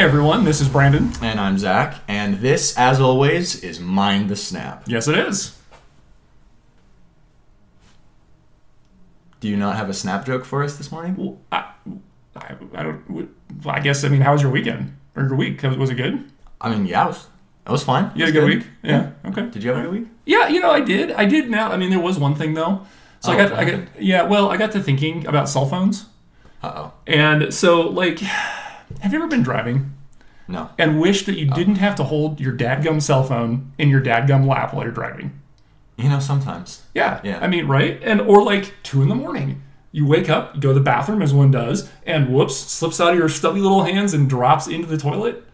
everyone, this is Brandon. And I'm Zach, and this, as always, is Mind the Snap. Yes, it is. Do you not have a snap joke for us this morning? Well, I, I, I don't. I guess. I mean, how was your weekend or your week? Was it good? I mean, yeah, it was, it was fine. You had a It good week. Yeah. Okay. Did you have a good week? Yeah, you know, I did. I did. Now, I mean, there was one thing though. So I Oh, got. I got. Yeah. Well, I got to thinking about cell phones, Uh oh. and so like, have you ever been driving No. and wish that you Oh. didn't have to hold your dadgum cell phone in your dadgum lap while you're driving? You know, sometimes. Yeah. Yeah. I mean, right? And or like two in the morning. You wake up, you go to the bathroom as one does, and whoops, slips out of your stubby little hands and drops into the toilet.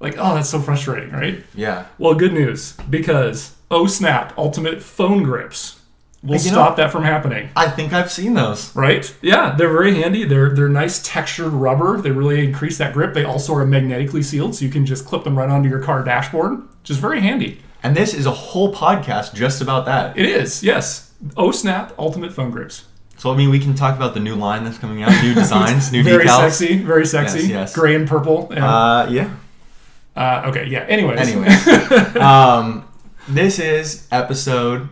Like, oh, that's so frustrating, right? Yeah. Well, good news because oh snap, ultimate phone grips will You know- stop that from happening. I think I've seen those. Right? Yeah, they're very handy. They're they're nice textured rubber. They really increase that grip. They also are magnetically sealed, so you can just clip them right onto your car dashboard, which is very handy. And this is a whole podcast just about that. It is, yes. Oh snap, ultimate phone grips. So, I mean, we can talk about the new line that's coming out, new designs, new very decals. sexy, very sexy. Yes, yes. Gray and purple. Yeah. Uh, yeah. Uh, okay, yeah. Anyways. Anyways. um, this is episode.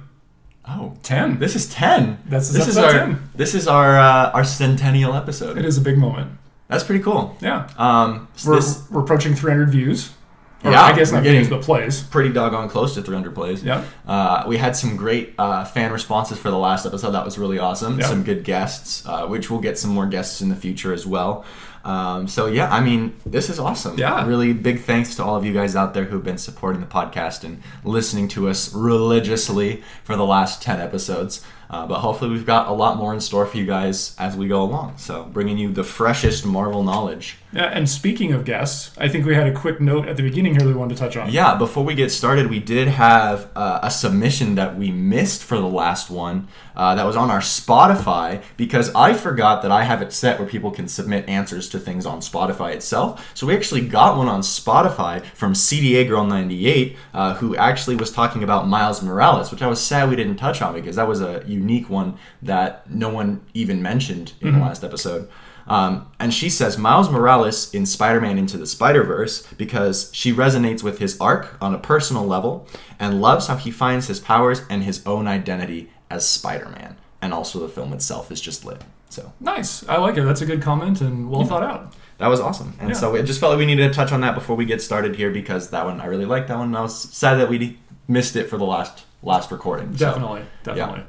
Oh, 10. This is ten. That's this is our 10. this is our uh, our centennial episode. It is a big moment. That's pretty cool. Yeah. Um, so We're, this we're approaching 300 views. Or Yeah, I guess not getting- views, but plays. pretty doggone close to 300 plays. Yeah. Uh, we had some great uh, fan responses for the last episode. That was really awesome. Some good guests, uh, which we'll get some more guests in the future as well. Um, so yeah, I mean, this is awesome. Yeah. Really big thanks to all of you guys out there who've been supporting the podcast and listening to us religiously for the last 10 episodes. Uh, but hopefully, we've got a lot more in store for you guys as we go along. So, bringing you the freshest Marvel knowledge. Yeah, and speaking of guests, I think we had a quick note at the beginning here that we wanted to touch on. Yeah, before we get started, we did have uh, a submission that we missed for the last one uh, that was on our Spotify because I forgot that I have it set where people can submit answers to things on Spotify itself. So we actually got one on Spotify from CDA Girl 98 uh, who actually was talking about Miles Morales, which I was sad we didn't touch on because that was a unique one that no one even mentioned in the last episode. Um, and she says Miles Morales in Spider Man Into the Spider Verse because she resonates with his arc on a personal level and loves how he finds his powers and his own identity as Spider Man. And also, the film itself is just lit. So Nice. I like it. That's a good comment and well thought out. that was awesome. And Yeah. so I just felt like we needed to touch on that before we get started here because that one, I really liked that one. And I was sad that we missed it for the last last recording. So- Definitely. Definitely.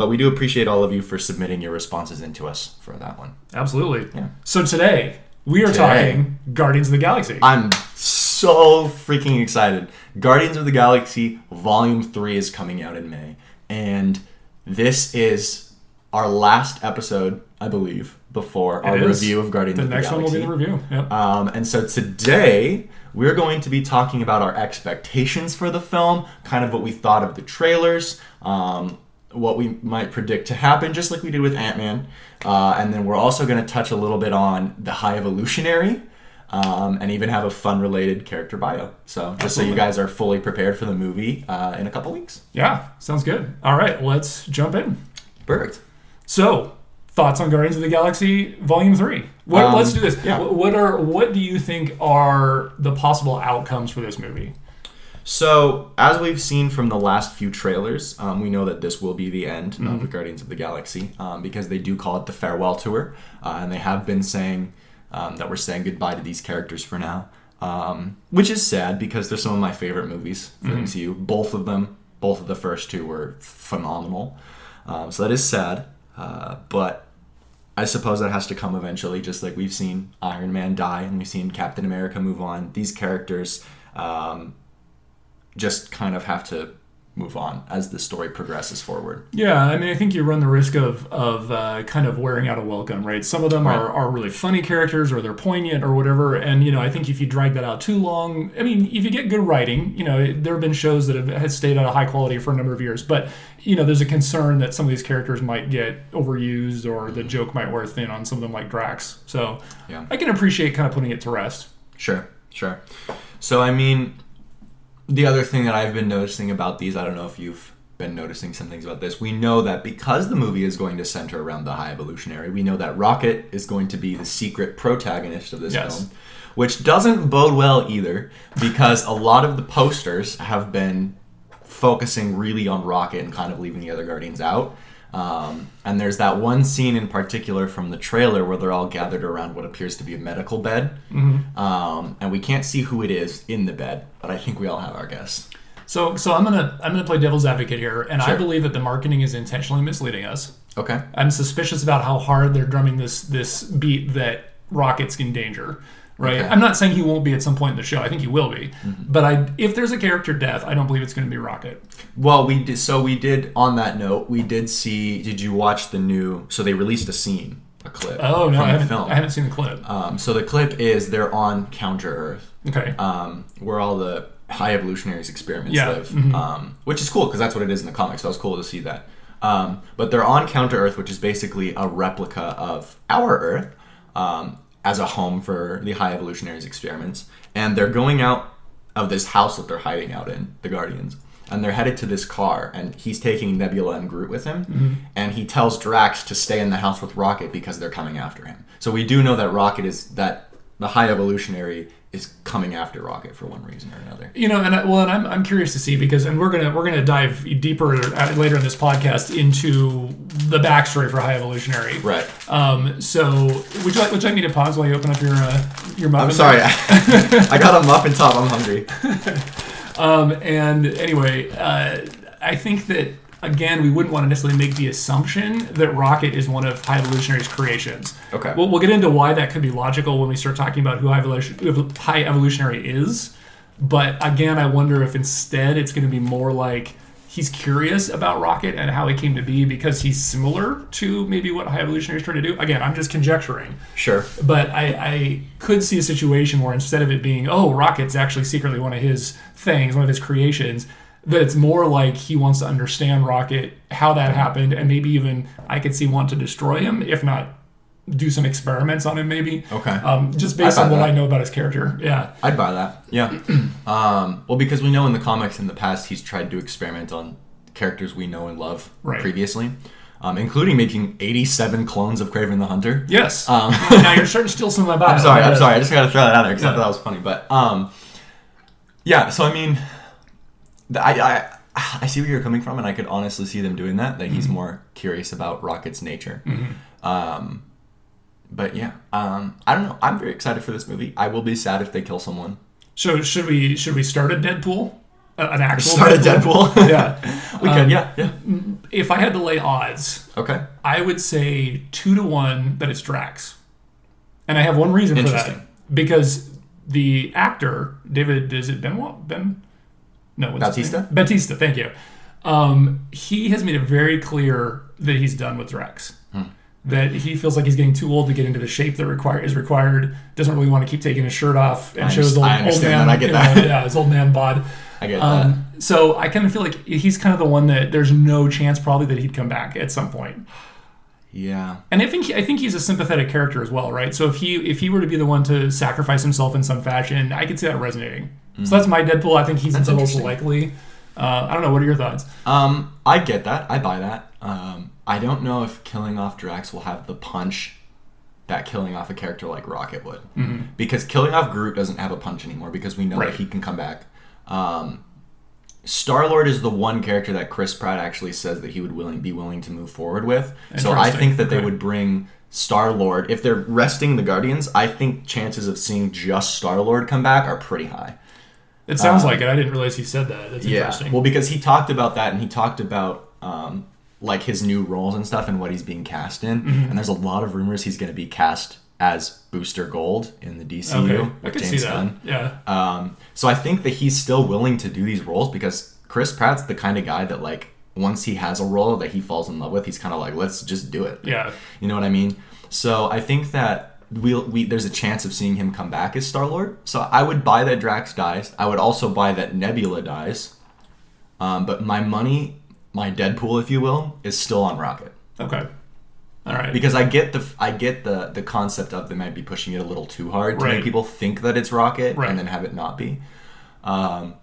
But we do appreciate all of you for submitting your responses into us for that one. Absolutely. Yeah. So today, we are Today. talking Guardians of the Galaxy. I'm so freaking excited. Guardians of the Galaxy Volume 3 is coming out in May. And this is our last episode, I believe, before our It is. review of Guardians the of the next one will be the review. Yep. Um, and so today we're going to be talking about our expectations for the film, kind of what we thought of the trailers, um, what we might predict to happen, just like we did with Ant Man. Uh, and then we're also going to touch a little bit on the High Evolutionary. Um, and even have a fun related character bio. So, just so you guys are fully prepared for the movie uh, in a couple weeks. yeah. Sounds good. All right. Let's jump in. Perfect. So, thoughts on Guardians of the Galaxy Volume Three? What, Um, let's do this. yeah. What are what do you think are the possible outcomes for this movie? So, as we've seen from the last few trailers, um, we know that this will be the end Mm-hmm. of the Guardians of the Galaxy um, because they do call it the farewell tour, uh, and they have been saying um, that we're saying goodbye to these characters for now, um, which is sad because they're some of my favorite movies for Mm-hmm. MCU. Both of them, both of the first two were phenomenal, um, so that is sad. Uh, but I suppose that has to come eventually, just like we've seen Iron Man die and we've seen Captain America move on. These characters um, just kind of have to move on as the story progresses forward. Yeah, I mean, I think you run the risk of of uh, kind of wearing out a welcome, right? Some of them are, Right. are really funny characters, or they're poignant, or whatever. And you know, I think if you drag that out too long, I mean, if you get good writing, you know, there have been shows that have, have stayed at a high quality for a number of years, but you know, there's a concern that some of these characters might get overused, or the joke might wear thin on some of them, like Drax. So, Yeah. I can appreciate kind of putting it to rest. Sure, sure. So, I mean, the other thing that I've been noticing about these, I don't know if you've been noticing some things about this. We know that because the movie is going to center around the High Evolutionary, we know that Rocket is going to be the secret protagonist of this Yes. film. which doesn't bode well either because a lot of the posters have been focusing really on Rocket and kind of leaving the other Guardians out. Um, and there's that one scene in particular from the trailer where they're all gathered around what appears to be a medical bed. Um, and we can't see who it is in the bed, but I think we all have our guess. So, so I'm gonna I'm gonna play devil's advocate here, and I believe that the marketing is intentionally misleading us. Okay. I'm suspicious about how hard they're drumming this this beat that Rocket's in danger. Right. Okay. I'm not saying he won't be at some point in the show. I think he will be. Mm-hmm. But I, if there's a character death, I don't believe it's going to be Rocket. Well, we did. So we did. On that note, we did see. Did you watch the new? So they released a scene, a clip. Oh no, I haven't. film. I haven't seen the clip. Um, so the clip is they're on Counter Earth, Okay. um, where all the high evolutionaries experiments Yeah, live, mhm. um, which is cool because that's what it is in the comics. So it was cool to see that. Um, but they're on Counter Earth, which is basically a replica of our Earth um, as a home for the high evolutionaries experiments, and they're going out of this house that they're hiding out in, the Guardians. And they're headed to this car, and he's taking Nebula and Groot with him. Mm-hmm. And he tells Drax to stay in the house with Rocket because they're coming after him. So we do know that Rocket is that the High Evolutionary is coming after Rocket for one reason or another. You know, and I, well, and I'm, I'm curious to see because, and we're gonna we're gonna dive deeper later in this podcast into the backstory for High Evolutionary. Right. Um. So, would you like would you like me to pause while you open up your uh, your muffin? I'm sorry. I got a muffin top. I'm hungry. Um. And anyway, uh, I think that again, we wouldn't want to necessarily make the assumption that Rocket is one of High Evolutionary's creations. Okay. We'll, we'll get into why that could be logical when we start talking about who High, Evolution, who High Evolutionary is. But again, I wonder if instead it's going to be more like he's curious about Rocket and how he came to be because he's similar to maybe what High Evolutionary is trying to do. Again, I'm just conjecturing. Sure. But I, I could see a situation where instead of it being, oh, Rocket's actually secretly one of his things, one of his creations, that it's more like he wants to understand Rocket, how that happened, and maybe even I could see want to destroy him, if not do some experiments on him, maybe. Okay. Um, just based on what that. I know about his character. Yeah. I'd buy that. Yeah. um, well, because we know in the comics in the past he's tried to experiment on characters we know and love Right. previously, um, including making 87 clones of Kraven the Hunter. Yes. Um, now you're starting to steal some of my I'm sorry. I'm sorry. I just got to throw that out there because I thought that was funny. But um, yeah. So I mean, I, I I see where you're coming from, and I could honestly see them doing that. That he's Mm-hmm. more curious about Rocket's nature. Um, but yeah, um, I don't know. I'm very excited for this movie. I will be sad if they kill someone. So should we should we start a Deadpool? Uh, an actual Start a Deadpool. yeah. we Um, could. Yeah. Yeah. If I had to lay odds, Okay. I would say two to one that it's Drax. And I have one reason for that. Because the actor, David, is it Benoit? Ben? No, what's name? Bautista, thank you. Um, he has made it very clear that he's done with Drax. Hmm. That he feels like he's getting too old to get into the shape that require, is required. Doesn't really want to keep taking his shirt off and I show his old, old man. that. I get that. know, yeah, his old man bod. I get that. Um, so I kind of feel like he's kind of the one that there's no chance probably that he'd come back at some point. Yeah. And I think I think he's a sympathetic character as well, right? So if he if he were to be the one to sacrifice himself in some fashion, I could see that resonating. So that's my Deadpool. I think he's That's the most likely. Uh, I don't know. What are your thoughts? Um, I get that. I buy that. Um, I don't know if killing off Drax will have the punch that killing off a character like Rocket would, because killing off Groot doesn't have a punch anymore because we know Right. that he can come back. Um, Star Lord is the one character that Chris Pratt actually says that he would willing be willing to move forward with. So I think that they would bring Star Lord if they're resting the Guardians. I think chances of seeing just Star Lord come back are pretty high. It sounds like it. I didn't realize he said that. That's Um, Yeah. interesting. Well, because he talked about that and he talked about um, like his new roles and stuff and what he's being cast in. Mm-hmm. And there's a lot of rumors he's going to be cast as Booster Gold in the DCU okay, I with James see that. Gunn. Yeah. Um, so I think that he's still willing to do these roles because Chris Pratt's the kind of guy that like once he has a role that he falls in love with, he's kind of like, let's just do it. Yeah. You know what I mean? So I think that we'll, we there's a chance of seeing him come back as Star Lord. So I would buy that Drax dies. I would also buy that Nebula dies. Um, but my money, my Deadpool, if you will, is still on Rocket Okay. All right. because I get the I get the the concept of they might be pushing it a little too hard to Right. make people think that it's Rocket Right. and then have it not be. Um,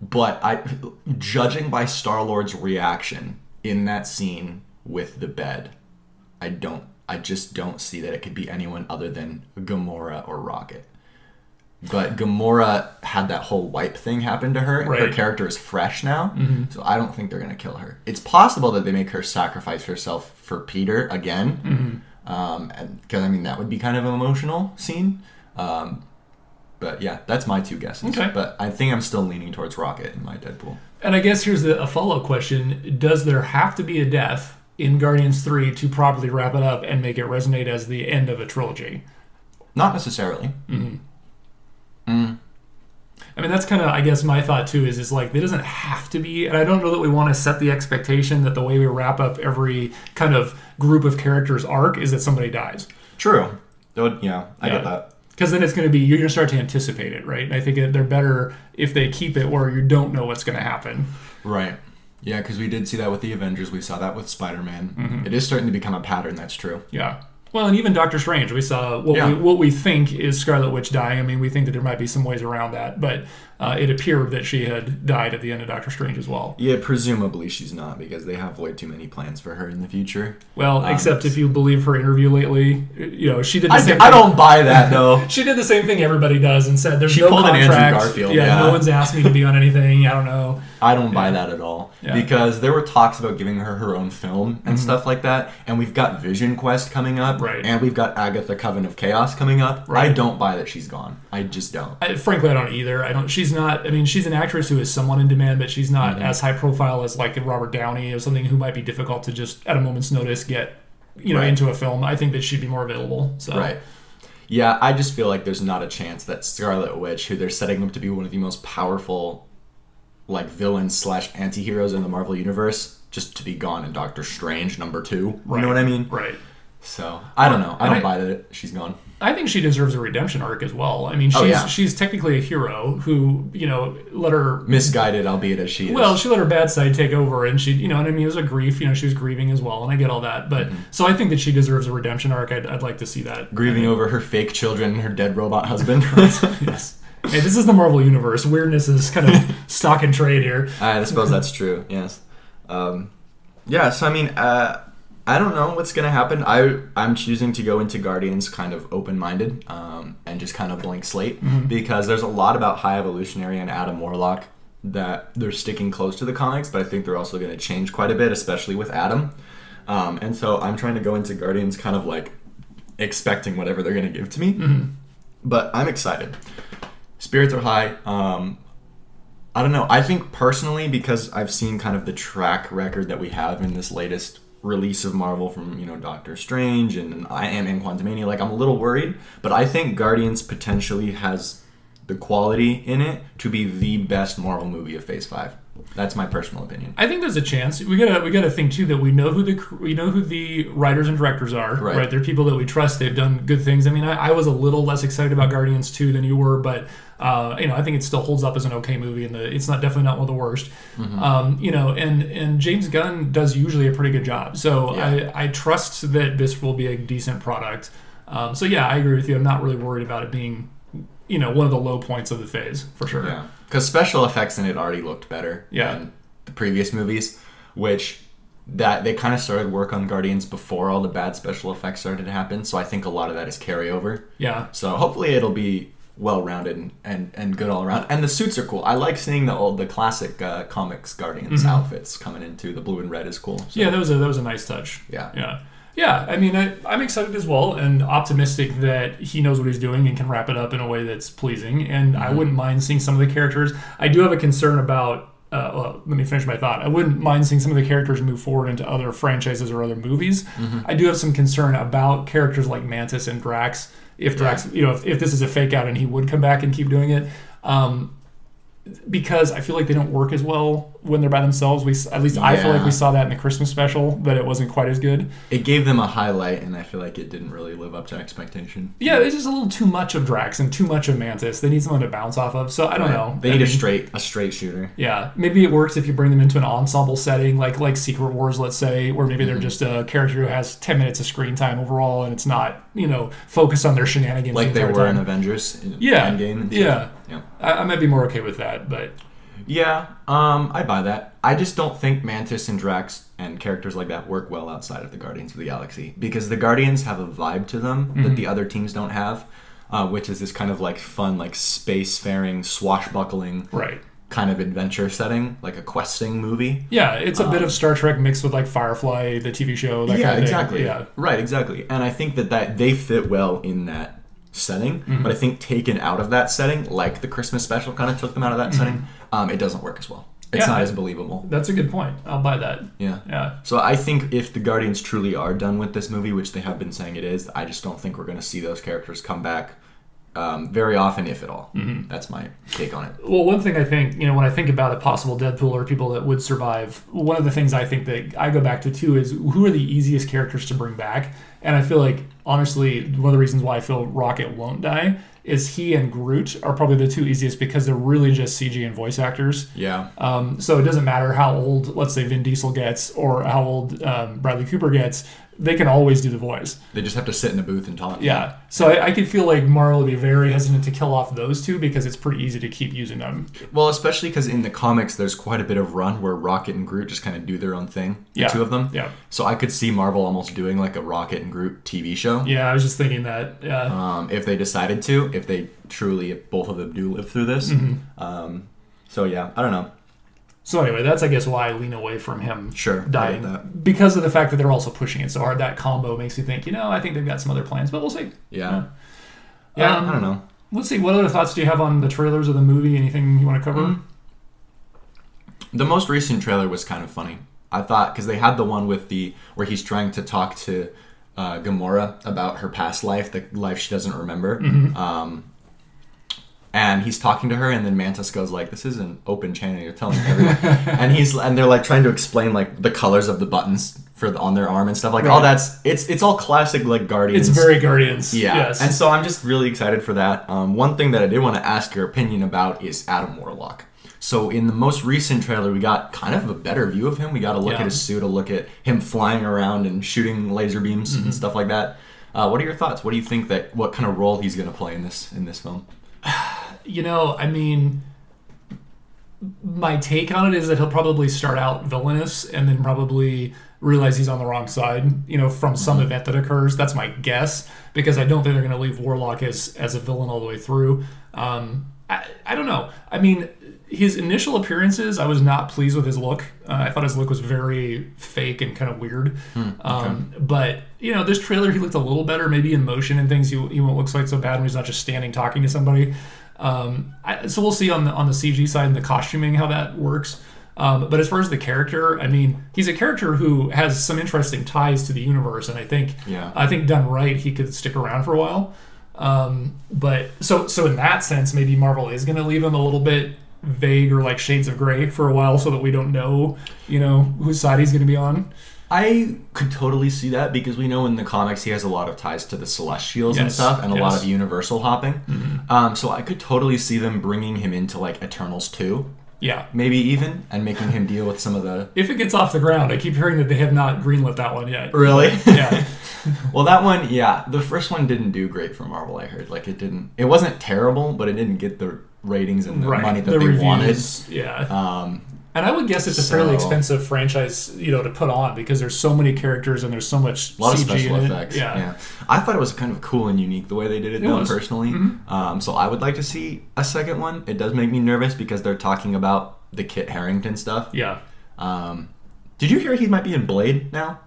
but I, judging by Star Lord's reaction in that scene with the bed, I don't I just don't see that it could be anyone other than Gamora or Rocket. But Gamora had that whole wipe thing happen to her, and her Right. Mm-hmm. character is fresh now, so I don't think they're gonna kill her. It's possible that they make her sacrifice herself for Peter again, Mm-hmm. um, and because I mean that would be kind of an emotional scene. Um, but yeah, that's my two guesses. Okay. But I think I'm still leaning towards Rocket in my Deadpool. And I guess here's the, a follow up question: Does there have to be a death in Guardians Three to properly wrap it up and make it resonate as the end of a trilogy? Not necessarily. Mm-hmm. Mm. I mean, that's kind of, I guess, my thought too. Is is like it doesn't have to be, and I don't know that we want to set the expectation that the way we wrap up every kind of group of characters arc is that somebody dies, True. Though, yeah, I Yeah. get that. because then it's going to be you're going to start to anticipate it, right? And I think they're better if they keep it where you don't know what's going to happen. Right. Yeah, because we did see that with the Avengers. We saw that with Spider Man. Mm-hmm. It is starting to become a pattern. That's true. Yeah. Well, and even Doctor Strange, we saw what Yeah. we what we think is Scarlet Witch dying. I mean, we think that there might be some ways around that, but uh, it appeared that she had died at the end of Doctor Strange as well. Yeah, presumably she's not because they have way too many plans for her in the future. Well, Um, except if you believe her interview lately, you know, she did the I, same. I don't buy that though. She did the same thing everybody does and said, "There's She no pulled an Andrew contract. Garfield, yeah, yeah. no one's asked me to be on anything. I don't know. I don't buy that at all Yeah. because there were talks about giving her her own film and stuff like that, and we've got Vision Quest coming up, Mm-hmm. Right. And we've got Agatha Coven of Chaos coming up. Right. I don't buy that she's gone. I just don't. I, frankly, I don't either. I don't. She's not. I mean, she's an actress who is somewhat in demand, but she's not Mm-hmm. as high profile as like Robert Downey or something who might be difficult to just at a moment's notice get, you know, Right. into a film. I think that she'd be more available. So Right. Yeah, I just feel like there's not a chance that Scarlet Witch, who they're setting up to be one of the most powerful, like villains slash anti-heroes in the Marvel universe, just to be gone in Doctor Strange number two. You know what I mean? Right. So I don't know. I don't I- buy that she's gone. I think she deserves a redemption arc as well. I mean, she's Oh, yeah. she's technically a hero who you know let her Misguided, albeit as she is. Well, she let her bad side take over, and she, you know, and I mean, it was a grief. You know, she was grieving as well, and I get all that. But Mm-hmm. so I think that she deserves a redemption arc. I'd, I'd like to see that. grieving over her fake children and her dead robot husband. yes. Hey, this is the Marvel universe. Weirdness is kind of stock and trade here. I suppose that's true. Yes. Um, yeah. So I mean, uh, I don't know what's gonna happen. I I'm choosing to go into Guardians kind of open minded um, and just kind of blank slate because there's a lot about High Evolutionary and Adam Warlock that they're sticking close to the comics, but I think they're also going to change quite a bit, especially with Adam. Um, and so I'm trying to go into Guardians kind of like expecting whatever they're going to give to me. But I'm excited. Spirits are high. Um, I don't know. I think personally, because I've seen kind of the track record that we have in this latest release of Marvel from you know Doctor Strange and Ant Man Quantumania, like I'm a little worried. But I think Guardians potentially has the quality in it to be the best Marvel movie of Phase Five. That's my personal opinion. I think there's a chance. We gotta we gotta think too that we know who the we know who the writers and directors are. Right. Right. They're people that we trust. They've done good things. I mean, I, I was a little less excited about Guardians two than you were, but uh, you know, I think it still holds up as an okay movie, and the it's not definitely not one of the worst. Um, you know, and and James Gunn does usually a pretty good job. So Yeah. I I trust that this will be a decent product. Um, so yeah, I agree with you. I'm not really worried about it being, you know, one of the low points of the phase for sure. Yeah, because special effects in it already looked better Yeah. than the previous movies, which that they kind of started work on Guardians before all the bad special effects started to happen. So I think a lot of that is carryover. Yeah. So hopefully it'll be well rounded and, and, and good all around. And the suits are cool. I like seeing the old the classic uh, comics Guardians outfits coming into the blue and red is cool. So, Mm-hmm. Yeah, that was a that was a nice touch. Yeah. Yeah. Yeah, I mean, I, I'm excited as well and optimistic that he knows what he's doing and can wrap it up in a way that's pleasing. And I wouldn't mind seeing some of the characters. I do have a concern about. Uh, well, let me finish my thought. I wouldn't mind seeing some of the characters move forward into other franchises or other movies. I do have some concern about characters like Mantis and Drax. If Drax, you know, if, if this is a fake out and he would come back and keep doing it, um, because I feel like they don't work as well when they're by themselves. We, at least I feel like we saw that in the Christmas special that it wasn't quite as good. It gave them a highlight, and I feel like it didn't really live up to expectation. Yeah, it's just a little too much of Drax and too much of Mantis. They need someone to bounce off of. So I don't know. They I need a straight a straight shooter. Yeah, maybe it works if you bring them into an ensemble setting, like like Secret Wars, let's say, where maybe Mm-hmm. they're just a character who has ten minutes of screen time overall, and it's not you know focused on their shenanigans. Like the they were time. in Avengers. In Yeah, Endgame yeah. Yeah. I, I might be more okay with that, but Yeah, um, I buy that. I just don't think Mantis and Drax and characters like that work well outside of the Guardians of the Galaxy because the Guardians have a vibe to them that the other teams don't have, uh, which is this kind of like fun, like spacefaring, swashbuckling Right. kind of adventure setting, like a questing movie. Yeah, it's a bit of Star Trek mixed with like Firefly, the TV show. That Um, yeah, kind of thing. exactly. Yeah. Right, exactly. And I think that, that they fit well in that setting, Mm-hmm. but I think taken out of that setting, like the Christmas special kind of took them out of that setting, um, it doesn't work as well. It's. Yeah. not as believable. That's a good point. I'll buy that. Yeah. Yeah. So I think if the Guardians truly are done with this movie, which they have been saying it is, I just don't think we're going to see those characters come back um, very often, if at all. Mm-hmm. That's my take on it. Well, one thing I think, you know, when I think about a possible Deadpool or people that would survive, one of the things I think that I go back to too is who are the easiest characters to bring back? And I feel like, honestly, one of the reasons why I feel Rocket won't die is he and Groot are probably the two easiest because they're really just CG and voice actors. Yeah. Um, so it doesn't matter how old, let's say, Vin Diesel gets or how old um, Bradley Cooper gets, they can always do the voice. They just have to sit in a booth and talk. Yeah. So I, I could feel like Marvel would be very hesitant to kill off those two because it's pretty easy to keep using them. Well, especially because in the comics, there's quite a bit of run where Rocket and Groot just kind of do their own thing. the Yeah. two of them. Yeah. So I could see Marvel almost doing like a Rocket and Groot TV show. Yeah, I was just thinking that. Yeah. Um, if they decided to, if they truly, if both of them do live through this. Mm-hmm. Um, so yeah, I don't know. So anyway, that's I guess why I lean away from him Sure, dying that. because of the fact that they're also pushing it so hard. That combo makes you think, you know, I think they've got some other plans, but we'll see. Yeah. Yeah, Um, I don't know. Let's see. What other thoughts do you have on the trailers of the movie? Anything you want to cover? Mm. The most recent trailer was kind of funny. I thought because they had the one with the where he's trying to talk to uh, Gamora about her past life, the life she doesn't remember. Mm-hmm. Um, and he's talking to her, and then Mantis goes like, "This is an open channel. You're telling everyone." and he's and they're like trying to explain like the colors of the buttons for the, on their arm and stuff like. Right. all that's it's it's all classic like Guardians. It's very Guardians. Yeah, Yes. and so I'm just really excited for that. Um, one thing that I did want to ask your opinion about is Adam Warlock. So in the most recent trailer, we got kind of a better view of him. We got to look Yeah. at his suit, a look at him flying around and shooting laser beams Mm-hmm. and stuff like that. Uh, what are your thoughts? What do you think that what kind of role he's going to play in this in this film? you know, I mean, my take on it is that he'll probably start out villainous and then probably realize he's on the wrong side, you know, from some Mm-hmm. event that occurs. That's my guess because I don't think they're going to leave Warlock as as a villain all the way through. Um, I, I don't know. I mean, his initial appearances, I was not pleased with his look. Uh, I thought his look was very fake and kind of weird. Hmm, um, but you know, this trailer he looked a little better, maybe in motion and things. He, he won't look quite so bad when he's not just standing talking to somebody. Um, I, so we'll see on the on the CG side and the costuming how that works. Um, but as far as the character, I mean, he's a character who has some interesting ties to the universe, and I think, Yeah. I think done right, he could stick around for a while. Um, but so so in that sense, maybe Marvel is going to leave him a little bit vague or like shades of gray for a while, so that we don't know, you know, whose side he's going to be on. I could totally see that because we know in the comics he has a lot of ties to the Celestials and stuff, and a lot of Universal hopping. Um, so I could totally see them bringing him into like Eternals two, Yeah. maybe even, and making him deal with some of the If it gets off the ground, I keep hearing that they have not greenlit that one yet. really. Yeah. well, that one, yeah, the first one didn't do great for Marvel. I heard like it didn't. It wasn't terrible, but it didn't get the ratings and the right. money that the they reviews, Yeah. Um, And I would guess it's a fairly expensive franchise, you know, to put on because there's so many characters and there's so much a lot CG of special in it. effects. Yeah. Yeah. I thought it was kind of cool and unique the way they did it, It though, personally. Mhm. Um, so I would like to see a second one. It does make me nervous because they're talking about the Kit Harington stuff. Yeah. Um, did you hear he might be in Blade now?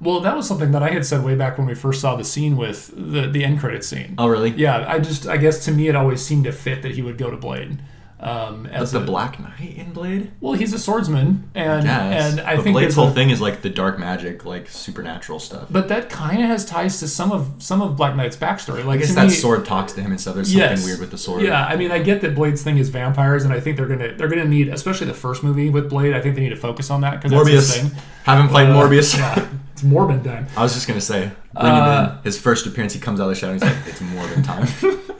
Well, that was something that I had said way back when we first saw the scene with the the end credit scene. Oh, really? Yeah, I just I guess to me it always seemed to fit that he would go to Blade. Um, But as the a- Black Knight in Blade? well, he's a swordsman, and Yes. and I but think Blade's whole a- thing is like the dark magic, like supernatural stuff. But that kind of has ties to some of some of Black Knight's backstory. I Like guess that me, sword talks to him and stuff. There's something Yes. weird with the sword. Yeah, I mean, I get that Blade's thing is vampires, and I think they're gonna they're gonna need, especially the first movie with Blade. I think they need to focus on that because Morbius. thing. Have him fight Uh, Morbius. Yeah, it's Morbin time. I was just gonna say, Uh. His first appearance, he comes out of the shadow. He's like, "It's Morbin time."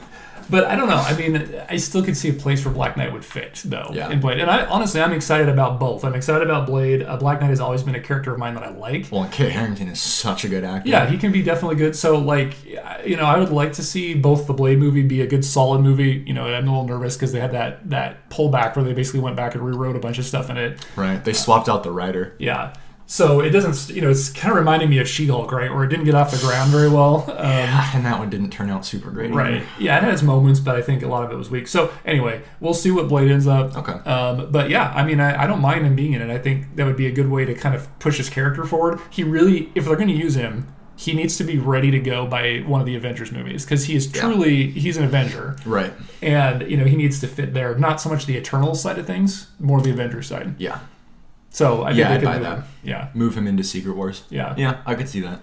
But I don't know. I mean, I still could see a place where Black Knight would fit, though, Yeah. in Blade. And I honestly, I'm excited about both. I'm excited about Blade. Uh, Black Knight has always been a character of mine that I like. Well, Kit Harington is such a good actor. Yeah, he can be definitely good. So, like, you know, I would like to see both the Blade movie be a good, solid movie. You know, I'm a little nervous because they had that that pullback where they basically went back and rewrote a bunch of stuff in it. Right. They swapped out the writer. Yeah. So it doesn't, you know, it's kind of reminding me of She-Hulk, right, where it didn't get off the ground very well. Um, and that one didn't turn out super great. either. Right. Yeah, it has moments, but I think a lot of it was weak. So anyway, we'll see what Blade ends up. Okay. Um, but yeah, I mean, I, I don't mind him being in it. I think that would be a good way to kind of push his character forward. He really, if they're going to use him, he needs to be ready to go by one of the Avengers movies because he is truly he's an Avenger, Right. and you know he needs to fit there. Not so much the Eternal side of things, more the Avengers side. Yeah. So I think Yeah, they I'd buy move that. Yeah. Move him into Secret Wars. Yeah. Yeah, I could see that.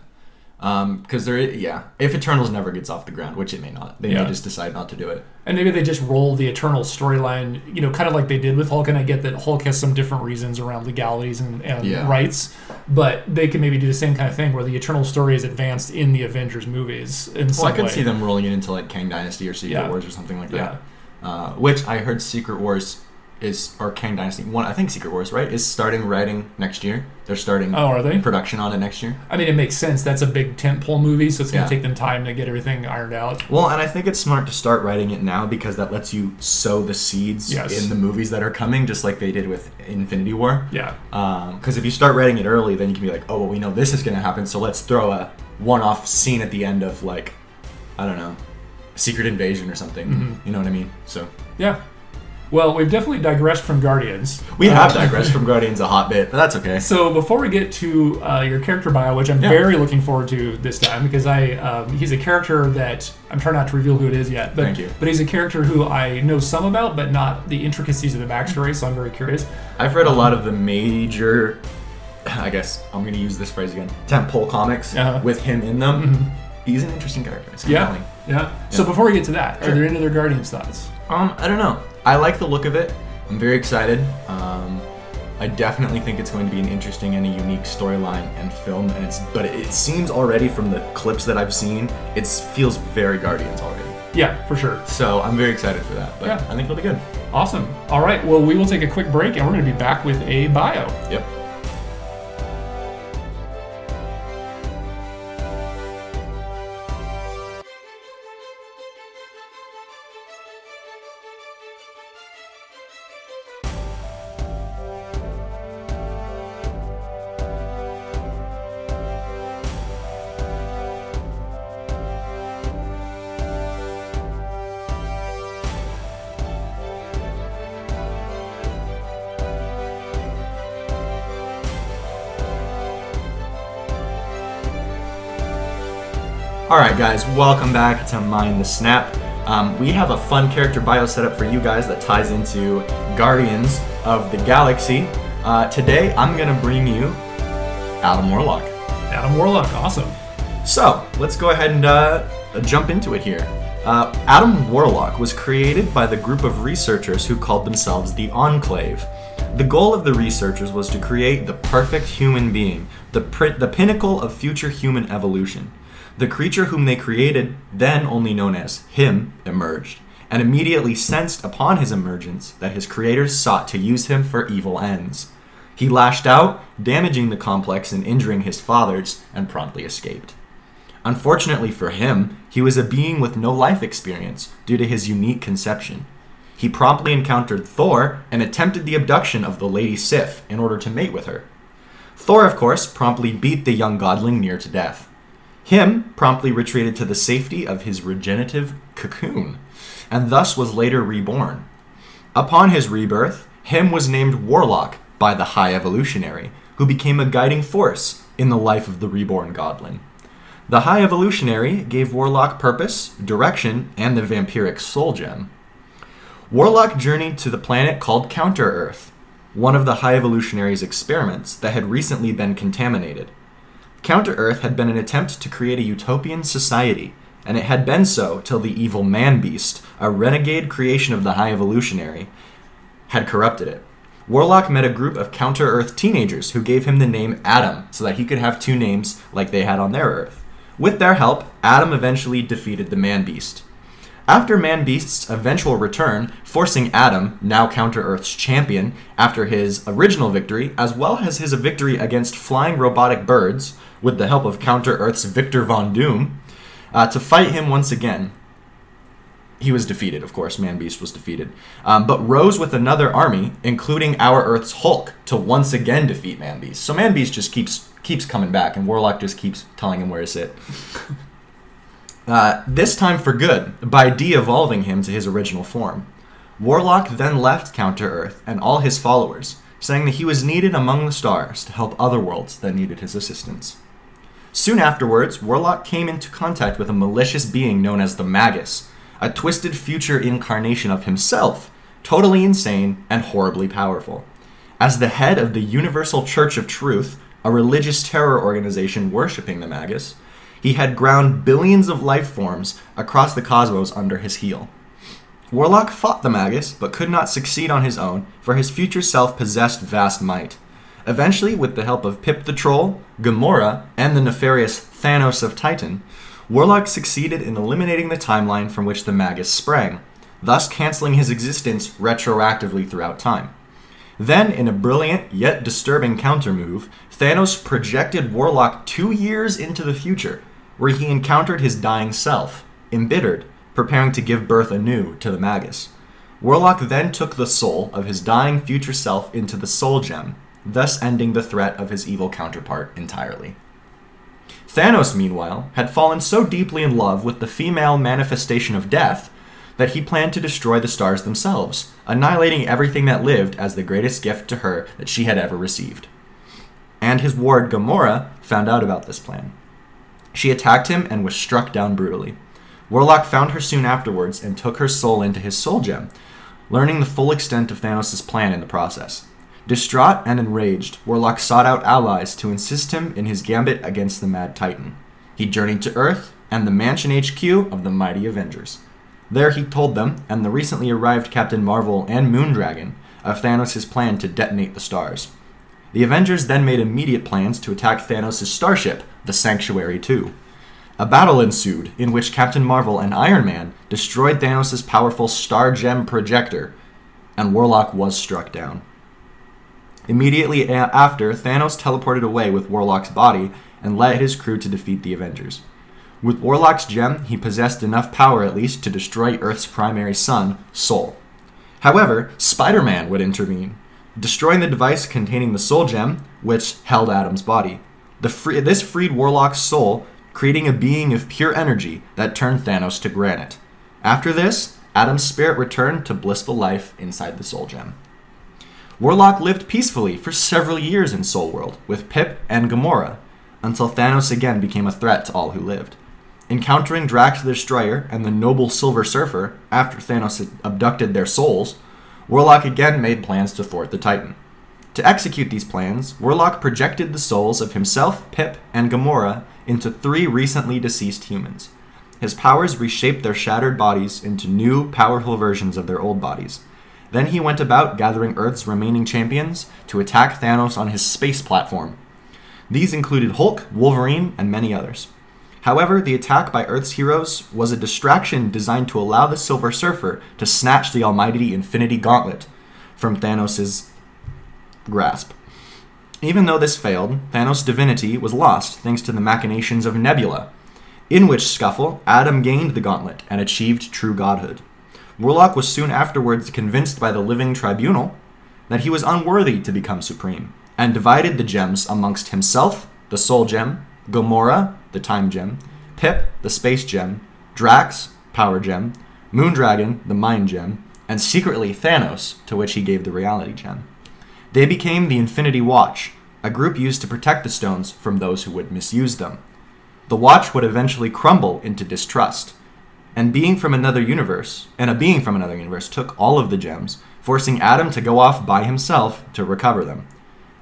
Um, because there, yeah, if Eternals never gets off the ground, which it may not, they Yeah. may just decide not to do it. And maybe they just roll the Eternal storyline, you know, kind of like they did with Hulk. And I get that Hulk has some different reasons around legalities and, and Yeah. rights, but they could maybe do the same kind of thing where the Eternal story is advanced in the Avengers movies in some Well, I could way. see them rolling it into like Kang Dynasty or Secret Yeah. Wars or something like that. Uh, which I heard Secret Wars is or Kang Dynasty one. I think Secret Wars right is starting writing next year. They're starting Oh, are they? production on it next year. I mean, it makes sense. That's a big tentpole movie, so it's going Yeah. to take them time to get everything ironed out. Well, and I think it's smart to start writing it now because that lets you sow the seeds Yes. in the movies that are coming, just like they did with Infinity War. Yeah. Because if you start writing it early, then you can be like, oh, well, we know this is going to happen, so let's throw a one-off scene at the end of like, I don't know, Secret Invasion or something. Mm-hmm. You know what I mean? So Yeah. Well, we've definitely digressed from Guardians. we have Uh, digressed from Guardians a hot bit, but that's okay. So before we get to uh, your character bio, which I'm Yeah. very looking forward to this time, because I um, he's a character that I'm trying not to reveal who it is yet, but Thank you. but he's a character who I know some about, but not the intricacies of the backstory. So I'm very curious. I've read a lot of the major, I guess I'm going to use this phrase again, tentpole comics Uh-huh. with him in them. He's an interesting character. It's Yeah, compelling. yeah. So before we get to that, Sure. are there any other Guardians thoughts? Um, I don't know. I like the look of it. I'm very excited. Um, I definitely think it's going to be an interesting and a unique storyline and film. And it's, but it seems already from the clips that I've seen, it feels very Guardians already. Yeah, for sure. So I'm very excited for that. But Yeah. I think it'll be good. Awesome. All right. Well, we will take a quick break, and we're going to be back with a bio. Yep. Guys, welcome back to Mind the Snap. Um, we have a fun character bio set up for you guys that ties into Guardians of the Galaxy. Uh, today, I'm going to bring you Adam Warlock. Adam Warlock. Awesome. So, let's go ahead and uh, jump into it here. Uh, Adam Warlock was created by the group of researchers who called themselves the Enclave. The goal of the researchers was to create the perfect human being, the, pr- the pinnacle of future human evolution. The creature whom they created, then only known as him, emerged, and immediately sensed upon his emergence that his creators sought to use him for evil ends. He lashed out, damaging the complex and injuring his fathers, and promptly escaped. Unfortunately for him, he was a being with no life experience due to his unique conception. He promptly encountered Thor and attempted the abduction of the Lady Sif in order to mate with her. Thor, of course, promptly beat the young godling near to death. Him promptly retreated to the safety of his regenerative cocoon, and thus was later reborn. Upon his rebirth, Him was named Warlock by the High Evolutionary, who became a guiding force in the life of the reborn godling. The High Evolutionary gave Warlock purpose, direction, and the vampiric soul gem. Warlock journeyed to the planet called Counter Earth, one of the High Evolutionary's experiments that had recently been contaminated. Counter Earth had been an attempt to create a utopian society, and it had been so till the evil Man Beast, a renegade creation of the High Evolutionary, had corrupted it. Warlock met a group of Counter Earth teenagers who gave him the name Adam so that he could have two names like they had on their Earth. With their help, Adam eventually defeated the Man Beast. After Man Beast's eventual return, forcing Adam, now Counter Earth's champion, after his original victory, as well as his victory against flying robotic birds, with the help of Counter Earth's Victor Von Doom, uh, to fight him once again. He was defeated, of course. Man Beast was defeated, um, but rose with another army, including our Earth's Hulk, to once again defeat Man Beast. So Man Beast just keeps keeps coming back, and Warlock just keeps telling him where to sit. Uh, this time for good, by de evolving him to his original form. Warlock then left Counter Earth and all his followers, saying that he was needed among the stars to help other worlds that needed his assistance. Soon afterwards, Warlock came into contact with a malicious being known as the Magus, a twisted future incarnation of himself, totally insane and horribly powerful. As the head of the Universal Church of Truth, a religious terror organization worshipping the Magus, he had ground billions of life forms across the cosmos under his heel. Warlock fought the Magus, but could not succeed on his own, for his future self possessed vast might. Eventually, with the help of Pip the Troll, Gamora, and the nefarious Thanos of Titan, Warlock succeeded in eliminating the timeline from which the Magus sprang, thus canceling his existence retroactively throughout time. Then, in a brilliant yet disturbing countermove, Thanos projected Warlock two years into the future, where he encountered his dying self, embittered, preparing to give birth anew to the Magus. Warlock then took the soul of his dying future self into the Soul Gem, thus ending the threat of his evil counterpart entirely. Thanos, meanwhile, had fallen so deeply in love with the female manifestation of death that he planned to destroy the stars themselves, annihilating everything that lived as the greatest gift to her that she had ever received. And his ward Gamora found out about this plan. She attacked him and was struck down brutally. Warlock found her soon afterwards and took her soul into his soul gem, learning the full extent of Thanos' plan in the process. Distraught and enraged, Warlock sought out allies to assist him in his gambit against the Mad Titan. He journeyed to Earth and the Mansion HQ of the Mighty Avengers. There he told them, and the recently arrived Captain Marvel and Moondragon, of Thanos' plan to detonate the stars. The Avengers then made immediate plans to attack Thanos' starship, the Sanctuary 2. A battle ensued, in which Captain Marvel and Iron Man destroyed Thanos' powerful Star Gem projector, and Warlock was struck down. Immediately after, Thanos teleported away with Warlock's body and led his crew to defeat the Avengers. With Warlock's gem, he possessed enough power at least to destroy Earth's primary sun, Sol. However, Spider Man would intervene, destroying the device containing the Soul Gem, which held Adam's body. Free- this freed Warlock's soul, creating a being of pure energy that turned Thanos to granite. After this, Adam's spirit returned to blissful life inside the Soul Gem. Warlock lived peacefully for several years in Soul World with Pip and Gamora, until Thanos again became a threat to all who lived. Encountering Drax the Destroyer and the noble Silver Surfer after Thanos had abducted their souls, Warlock again made plans to thwart the Titan. To execute these plans, Warlock projected the souls of himself, Pip, and Gamora into three recently deceased humans. His powers reshaped their shattered bodies into new, powerful versions of their old bodies. Then he went about gathering Earth's remaining champions to attack Thanos on his space platform. These included Hulk, Wolverine, and many others. However, the attack by Earth's heroes was a distraction designed to allow the Silver Surfer to snatch the almighty Infinity Gauntlet from Thanos' grasp. Even though this failed, Thanos' divinity was lost thanks to the machinations of Nebula, in which scuffle Adam gained the gauntlet and achieved true godhood. Warlock was soon afterwards convinced by the living tribunal that he was unworthy to become supreme, and divided the gems amongst himself, the soul gem, Gamora, the time gem, Pip, the space gem, Drax, power gem, Moondragon, the mind gem, and secretly Thanos, to which he gave the reality gem. They became the Infinity Watch, a group used to protect the stones from those who would misuse them. The watch would eventually crumble into distrust, and being from another universe, and a being from another universe took all of the gems, forcing Adam to go off by himself to recover them.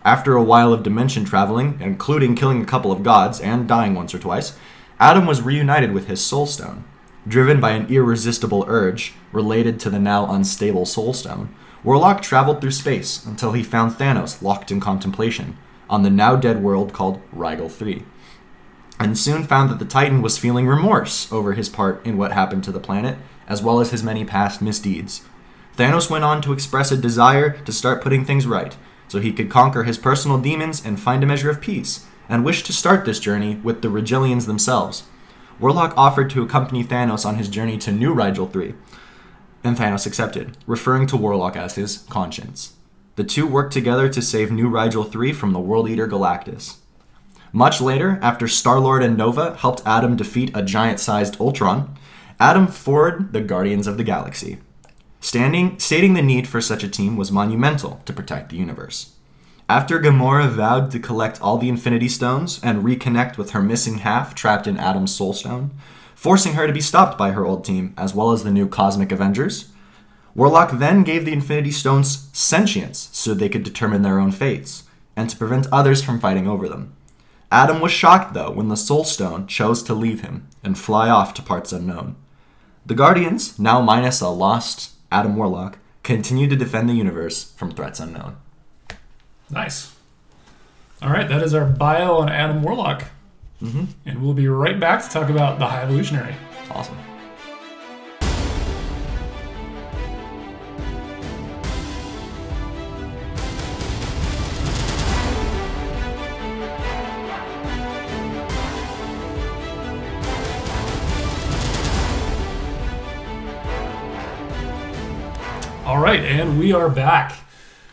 After a while of dimension traveling, including killing a couple of gods and dying once or twice, Adam was reunited with his soul stone. Driven by an irresistible urge related to the now unstable soul stone, Warlock traveled through space until he found Thanos locked in contemplation on the now dead world called Rigel 3 and soon found that the Titan was feeling remorse over his part in what happened to the planet as well as his many past misdeeds. Thanos went on to express a desire to start putting things right, so he could conquer his personal demons and find a measure of peace, and wished to start this journey with the Rigelians themselves. Warlock offered to accompany Thanos on his journey to New Rigel 3, and Thanos accepted, referring to Warlock as his conscience. The two worked together to save New Rigel 3 from the World Eater Galactus. Much later, after Star Lord and Nova helped Adam defeat a giant sized Ultron, Adam formed the Guardians of the Galaxy. Standing, stating the need for such a team was monumental to protect the universe. After Gamora vowed to collect all the Infinity Stones and reconnect with her missing half trapped in Adam's Soul Stone, forcing her to be stopped by her old team as well as the new Cosmic Avengers, Warlock then gave the Infinity Stones sentience so they could determine their own fates, and to prevent others from fighting over them. Adam was shocked, though, when the Soul Stone chose to leave him and fly off to parts unknown. The Guardians, now minus a lost Adam Warlock, continue to defend the universe from threats unknown. Nice. All right, that is our bio on Adam Warlock. Mm-hmm. And we'll be right back to talk about the High Evolutionary. Awesome. All right, and we are back.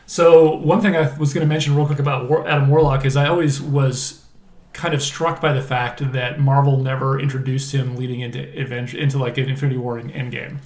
So, one thing I was going to mention real quick about War- Adam Warlock is I always was kind of struck by the fact that Marvel never introduced him leading into Avenge into like an Infinity War and Endgame.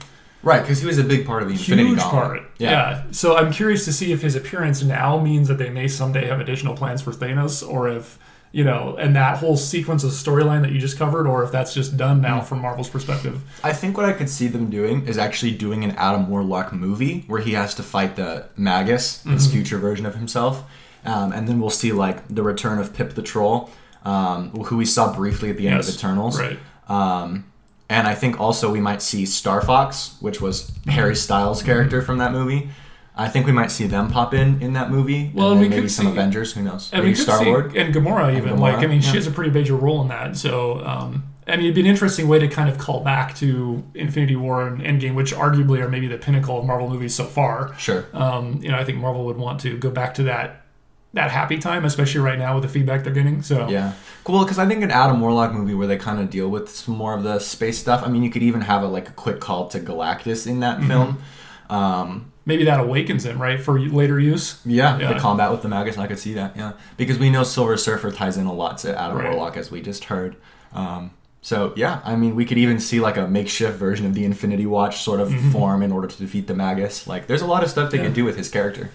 Right, because he was a big part of the Infinity Huge Gauntlet. part. Yeah. So I'm curious to see if his appearance now means that they may someday have additional plans for Thanos, or if you know, and that whole sequence of storyline that you just covered, or if that's just done now from Marvel's perspective. I think what I could see them doing is actually doing an Adam Warlock movie where he has to fight the Magus, his future version of himself, um, and then we'll see like the return of Pip the Troll, um, who we saw briefly at the end Yes, of Eternals. right. Um, and I think also we might see Star Fox, which was Harry Styles' character from that movie. I think we might see them pop in in that movie. Well, and we maybe could some see- Avengers. Who knows? And Maybe Star Lord. and Gamora even Gamora, like I mean she has a pretty major role in that. So um, I mean it'd be an interesting way to kind of call back to Infinity War and Endgame, which arguably are maybe the pinnacle of Marvel movies so far. Sure. Um, you know I think Marvel would want to go back to that that happy time, especially right now with the feedback they're getting. So Yeah, cool. Because I think an Adam Warlock movie where they kind of deal with some more of the space stuff. I mean, you could even have a like a quick call to Galactus in that Mm-hmm. film. Um, maybe that awakens him right for later use. yeah, Yeah. the combat with the Magus, I could see that. Yeah, because we know Silver Surfer ties in a lot to Adam Right. Warlock, as we just heard. Um, so yeah, I mean, we could even see like a makeshift version of the Infinity Watch sort of form in order to defeat the Magus. Like, there's a lot of stuff they Mm-hmm. Yeah. could do with his character.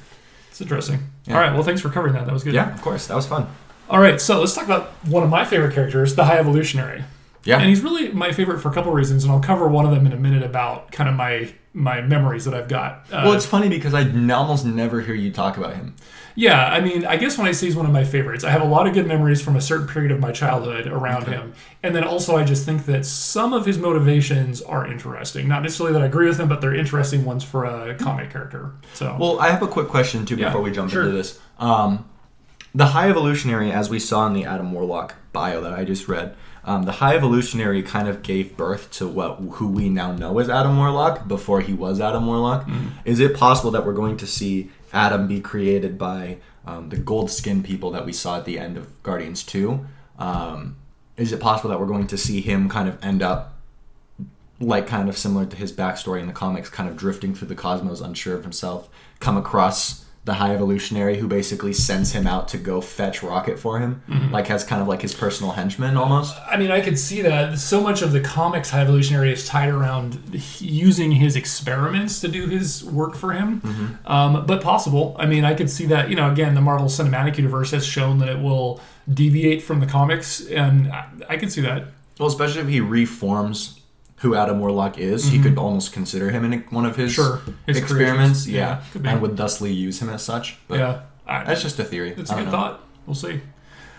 It's interesting. Yeah. All right, well thanks for covering that. That was good. Yeah, of course, that was fun. All right, so let's talk about one of my favorite characters, the High Evolutionary. Yeah, And he's really my favorite for a couple reasons, and I'll cover one of them in a minute about kind of my my memories that I've got. Uh, well, it's funny because I almost never hear you talk about him. yeah, I mean, I guess when I say he's one of my favorites, I have a lot of good memories from a certain period of my childhood around him, and then also I just think that some of his motivations are interesting. Not necessarily that I agree with him, but they're interesting ones for a comic character. So Well, I have a quick question too Yeah, before we jump sure. into this. Um, the High Evolutionary, as we saw in the Adam Warlock bio that I just read, um, the High Evolutionary kind of gave birth to what who we now know as Adam Warlock before he was Adam Warlock. Mm-hmm. Is it possible that we're going to see Adam be created by um, the gold skin people that we saw at the end of Guardians Two? Um, is it possible that we're going to see him kind of end up like kind of similar to his backstory in the comics, kind of drifting through the cosmos, unsure of himself, come across the High Evolutionary, who basically sends him out to go fetch Rocket for him, like has kind of like his personal henchman almost. I mean, I could see that. So much of the comics High Evolutionary is tied around using his experiments to do his work for him. Um, but possible. I mean, I could see that. You know, again, the Marvel Cinematic Universe has shown that it will deviate from the comics, and I, I could see that. Well, especially if he reforms who Adam Warlock is, he could almost consider him in one of his, Sure. His experiments, creations. Yeah, yeah, and would thusly use him as such. But yeah, I, that's just a theory. It's a good know. thought. We'll see.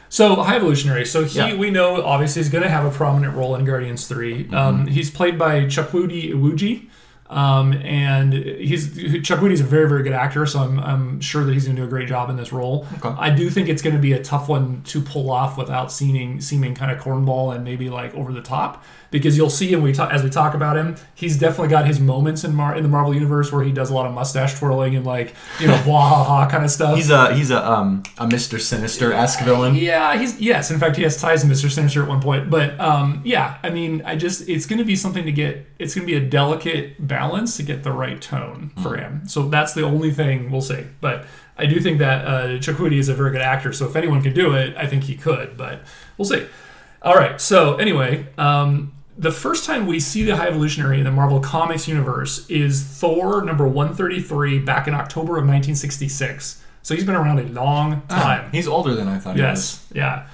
So High Evolutionary. So he, Yeah. we know, obviously, is going to have a prominent role in Guardians 3 Mm-hmm. Um, he's played by Chukwudi Iwuji. Um, and he's Chukwudi's a very very good actor, so I'm, I'm sure that he's going to do a great job in this role. Okay. I do think it's going to be a tough one to pull off without seeming seeming kind of cornball and maybe like over the top because you'll see him we talk, as we talk about him he's definitely got his moments in Mar- in the Marvel universe where he does a lot of mustache twirling and like you know blah ha ha kind of stuff. He's a he's a um a Mr. Sinister esque villain. Yeah, he's yes. In fact, he has ties to Mister Sinister at one point. But um, yeah, I mean, I just it's going to be something to get. It's going to be a delicate balance to get the right tone for him. So that's the only thing we'll see. But I do think that uh, Chukwudi is a very good actor. So if anyone could do it, I think he could. But we'll see. All right. So anyway, um, the first time we see the High Evolutionary in the Marvel Comics universe is Thor number 133 back in October of 1966. So he's been around a long time. He's older than I thought. he was. Yes, yeah.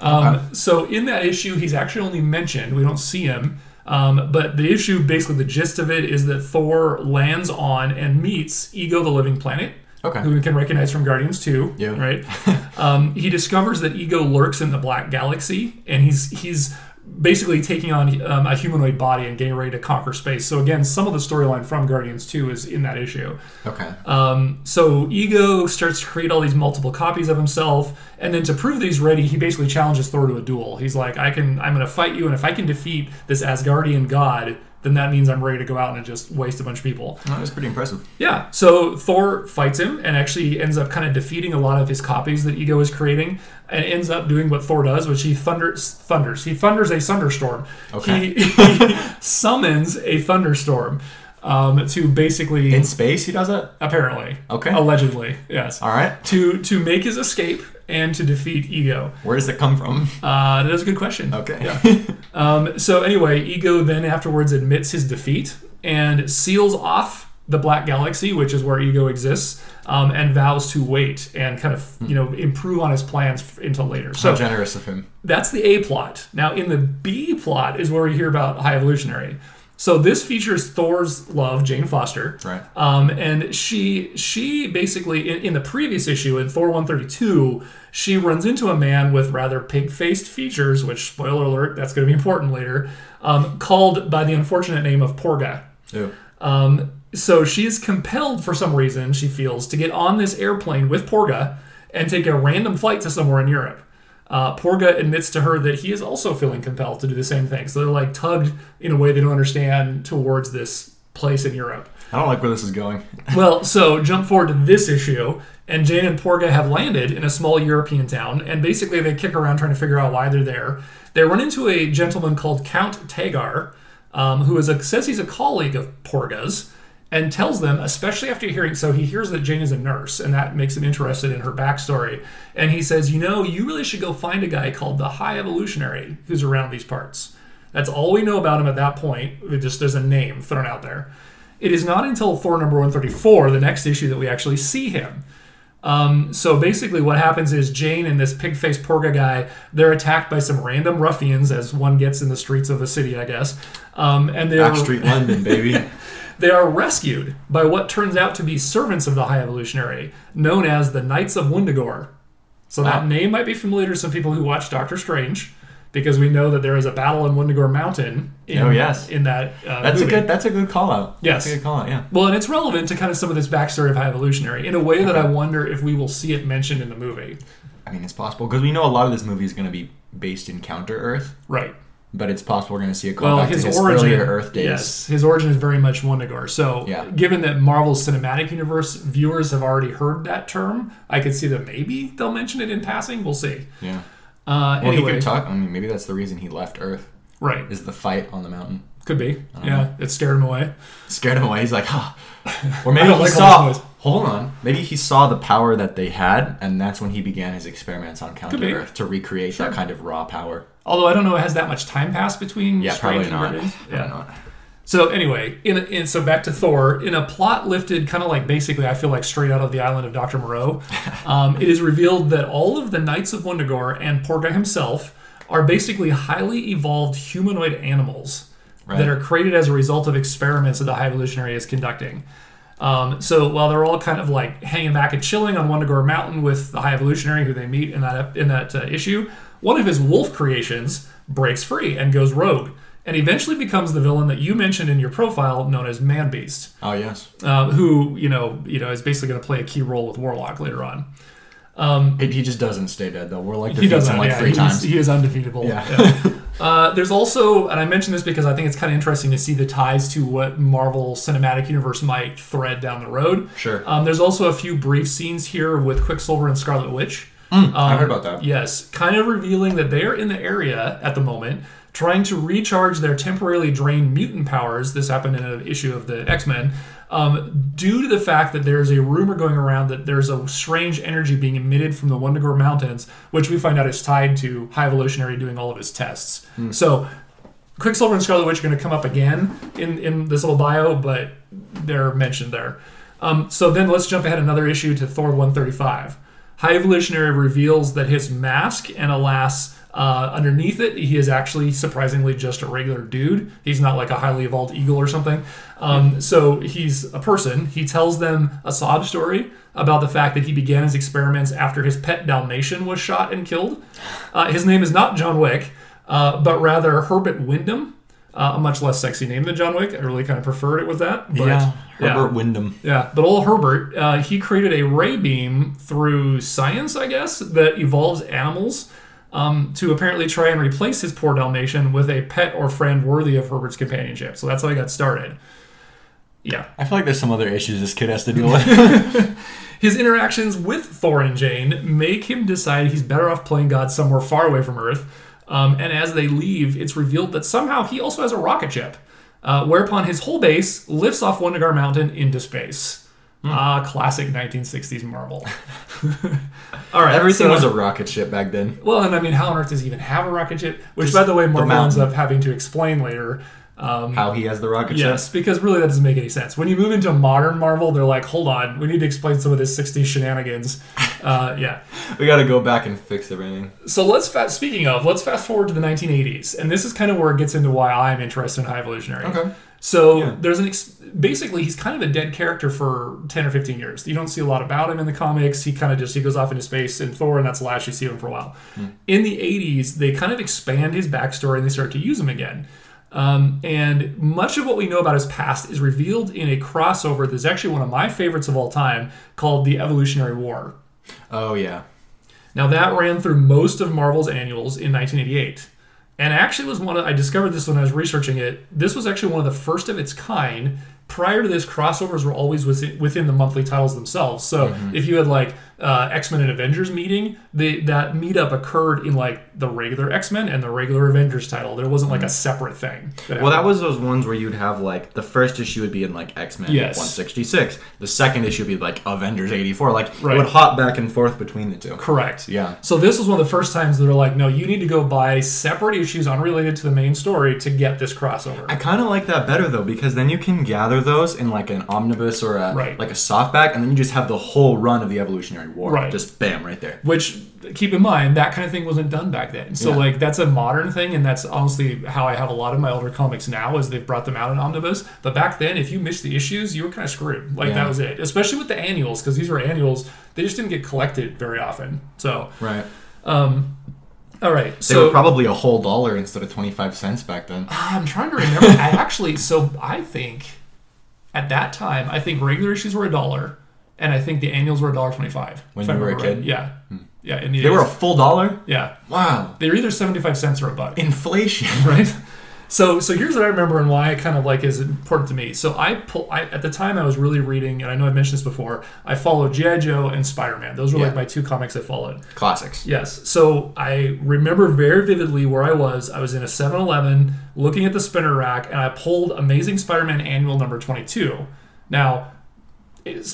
Um, So in that issue, he's actually only mentioned. We don't see him. Um, but the issue, basically, the gist of it is that Thor lands on and meets Ego, the living planet, Okay. who we can recognize from Guardians 2. Yeah. Right. um, he discovers that Ego lurks in the Black Galaxy, and he's he's basically taking on um, a humanoid body and getting ready to conquer space. So again, some of the storyline from Guardians 2 is in that issue. Okay. Um, so Ego starts to create all these multiple copies of himself, and then to prove that he's ready, he basically challenges Thor to a duel. He's like, "I can, I'm going to fight you, and if I can defeat this Asgardian god, then that means I'm ready to go out and just waste a bunch of people." That was pretty impressive. Yeah. So Thor fights him and actually ends up kind of defeating a lot of his copies that Ego is creating, and ends up doing what Thor does, which he thunders, thunders. He thunders a thunderstorm. Okay. He, he summons a thunderstorm um, to basically In space, he does it. apparently. Okay. Allegedly, yes. All right. To to make his escape and to defeat Ego. Where does it come from? Uh, that is a good question. Okay. Yeah. Um, so anyway, Ego then afterwards admits his defeat and seals off the Black Galaxy, which is where Ego exists, um, and vows to wait and kind of you know improve on his plans f- until later. So So generous of him. that's the A plot. Now, in the B plot is where we hear about High Evolutionary. So this features Thor's love, Jane Foster, Right. um, and she she basically in, in the previous issue in Thor 132, she runs into a man with rather pig-faced features, which spoiler alert, that's going to be important later, um, called by the unfortunate name of Porga. Ew. Um, so she is compelled for some reason, she feels, to get on this airplane with Porga and take a random flight to somewhere in Europe. Uh, Porga admits to her that he is also feeling compelled to do the same thing. So they're like tugged in a way they don't understand towards this place in Europe. I don't like where this is going. Well, so jump forward to this issue, and Jane and Porga have landed in a small European town, and basically they kick around trying to figure out why they're there. They run into a gentleman called Count Tagar, um, who is a, says he's a colleague of Porga's, and tells them, especially after hearing, so he hears that Jane is a nurse, and that makes him interested in her backstory. And he says, you know, you really should go find a guy called the High Evolutionary who's around these parts. That's all we know about him at that point. It just there's a name thrown out there. It is not until Thor number 134, the next issue, that we actually see him. Um, so basically, what happens is Jane and this pig faced Porga guy, they're attacked by some random ruffians, as one gets in the streets of a city, I guess. Um, and they're, Backstreet London, baby. they are rescued by what turns out to be servants of the High Evolutionary, known as the Knights of Wundagore. So that Ah. name might be familiar to some people who watch Doctor Strange, because we know that there is a battle in Wundagore Mountain. In, Oh, yes. in that uh, That's movie. a good. That's a good call out. Yes. That's a good call out. Yeah. Well, and it's relevant to kind of some of this backstory of High Evolutionary in a way that I wonder if we will see it mentioned in the movie. I mean, it's possible because we know a lot of this movie is going to be based in Counter Earth, Right. But it's possible we're going to see a Well, callback his, to his origin, earlier Earth days. yes, his origin is very much Wundagore. So, Yeah. given that Marvel's cinematic universe viewers have already heard that term, I could see that maybe they'll mention it in passing. We'll see. Yeah. Uh, Well, anyway, he could talk. I mean, maybe that's the reason he left Earth. right? Is the fight on the mountain Could be. Yeah, it scared him away. scared him away? He's like, huh. Or maybe he like saw. Hold on. Maybe he saw the power that they had, and that's when he began his experiments on Counter. Earth to recreate Sure. that kind of raw power. Although I don't know, it has that much time passed between Yeah, Strange probably and not. Probably Yeah. not. So anyway, in, in so back to Thor, in a plot lifted kind of like basically I feel like straight out of the island of Doctor Moreau, um, it is revealed that all of the Knights of Wundagore and Porga himself are basically highly evolved humanoid animals Right. that are created as a result of experiments that the High Evolutionary is conducting. Um, so while they're all kind of like hanging back and chilling on Wundagore Mountain with the High Evolutionary, who they meet in that in that uh, issue, one of his wolf creations breaks free and goes rogue, and eventually becomes the villain that you mentioned in your profile, known as Man Beast, Oh yes. uh, who you know you know is basically going to play a key role with Warlock later on. He, he just doesn't stay dead though. We're like He defeats does him like yeah. three times. He is undefeatable. Yeah. Uh, there's also, and I mention this because I think it's kind of interesting to see the ties to what Marvel Cinematic Universe might thread down the road. Sure. Um, there's also a few brief scenes here with Quicksilver and Scarlet Witch. I heard about that. Yes, kind of revealing that they are in the area at the moment, trying to recharge their temporarily drained mutant powers. This happened in an issue of the X Men. Um, due to the fact that there's a rumor going around that there's a strange energy being emitted from the Wundagore Mountains, which we find out is tied to High Evolutionary doing all of his tests. So, Quicksilver and Scarlet Witch are going to come up again in, in this little bio, but they're mentioned there. Um, so then let's jump ahead another issue to Thor 135. High Evolutionary reveals that his mask, and alas, uh, underneath it, he is actually surprisingly just a regular dude. He's not like a highly evolved eagle or something. Um, so he's a person. He tells them a sob story about the fact that he began his experiments after his pet Dalmatian was shot and killed. Uh, his name is not John Wick, uh, but rather Herbert Wyndham. Uh, a much less sexy name than John Wick. I really kind of preferred it with that. But, yeah. yeah. Herbert Wyndham. Yeah, but old Herbert, uh, he created a ray beam through science, I guess, that evolves animals um, to apparently try and replace his poor Dalmatian with a pet or friend worthy of Herbert's companionship. So that's how he got started. Yeah. I feel like there's some other issues this kid has to deal with. His interactions with Thor and Jane make him decide he's better off playing God somewhere far away from Earth. Um, and as they leave, it's revealed that somehow he also has a rocket ship, uh, whereupon his whole base lifts off Wundagore Mountain into space. Ah, classic 1960s Marvel. All right, Everything so- was a rocket ship back then. well, and I mean, how on earth does he even have a rocket ship? Which, Just by the way, the Marvel ends up having to explain later. Um, How he has the rocket Yes, because really that doesn't make any sense. When you move into modern Marvel, they're like, hold on, we need to explain some of this 60s shenanigans. Uh, yeah. We got to go back and fix everything. So let's fast, speaking of, let's fast forward to the 1980s. And this is kind of where it gets into why I'm interested in High Evolutionary. Okay. So Yeah. there's an, ex- basically, he's kind of a dead character for 10 or 15 years. You don't see a lot about him in the comics. He kind of just, he goes off into space in Thor, and that's the last you see him for a while. In the 80s, they kind of expand his backstory and they start to use him again. Um, and much of what we know about his past is revealed in a crossover that's actually one of my favorites of all time called The Evolutionary War. Oh yeah. Now that ran through most of Marvel's annuals in 1988, and actually was one of I discovered this when I was researching it. This was actually one of the first of its kind. Prior to this, crossovers were always within, within the monthly titles themselves. So if you had like uh, X Men and Avengers meeting, they, that meetup occurred in like the regular X Men and the regular Avengers title. There wasn't like a separate thing. that Well, that was those ones where you'd have like the first issue would be in like X Men Yes. 166. The second issue would be like Avengers 84. Like Right. it would hop back and forth between the two. correct. Yeah. So this was one of the first times they're like, no, you need to go buy separate issues unrelated to the main story to get this crossover. I kind of like that better though because then you can gather those in like an omnibus or a Right. like a softback, and then you just have the whole run of the Evolutionary War. Right. Just bam, right there. Which, keep in mind, that kind of thing wasn't done back then. So, Yeah. like, that's a modern thing, and that's honestly how I have a lot of my older comics now, is they've brought them out in omnibus. But back then, if you missed the issues, you were kind of screwed. Like, Yeah. that was it. Especially with the annuals, because these were annuals. They just didn't get collected very often. So, Right. um, all right. They so, were probably a whole dollar instead of 25 cents back then. I'm trying to remember. I actually, so I think at that time, I think regular issues were a dollar, and I think the annuals were a dollar twenty-five. When you were a remember right. kid? Hmm. Yeah. Yeah. In the They were a full dollar? yeah. Wow. They were either 75 cents or a buck. Inflation. right? So, so here's what I remember and why it kind of like is important to me. So I pull. I, at the time I was really reading, and I know I mentioned this before. I followed GI Joe and Spider Man. Those were Yeah. like my two comics I followed. Classics. Yes. So I remember very vividly where I was. I was in a 7-Eleven looking at the spinner rack, and I pulled Amazing Spider-Man Annual number 22. Now,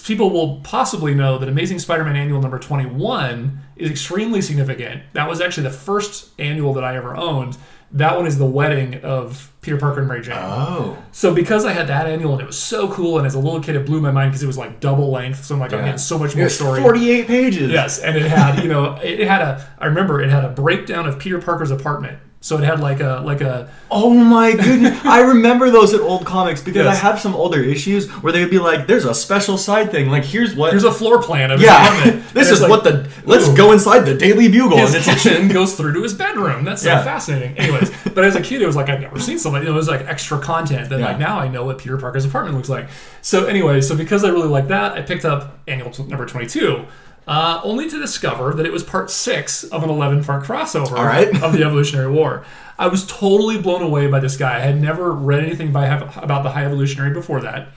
people will possibly know that Amazing Spider-Man Annual number 21 is extremely significant. That was actually the first annual that I ever owned. That one is the wedding of Peter Parker and Mary Jane. Oh. So because I had that annual and it was so cool, and as a little kid it blew my mind because it was like double length. So I'm like, I'm getting so much It more was story. 48 pages. Yes, and it had, you know, it had a. I remember it had a breakdown of Peter Parker's apartment So it had like a like a Oh my goodness! I remember those at old comics because Yes. I have some older issues where they'd be like, "There's a special side thing. Like, here's what. here's a floor plan of his yeah, apartment. this is it's what the. Let's ooh. go inside the Daily Bugle." his and it's like, kitchen goes through to his bedroom. That's so Yeah. fascinating. Anyways, but as a kid, it was like I'd never seen something. It was like extra content that Yeah. like now I know what Peter Parker's apartment looks like. So anyway, so because I really like that, I picked up annual number twenty two. Uh, only to discover that it was part six of an 11 part crossover All right. of the Evolutionary War. I was totally blown away by this guy. I had never read anything by, about the High Evolutionary before that.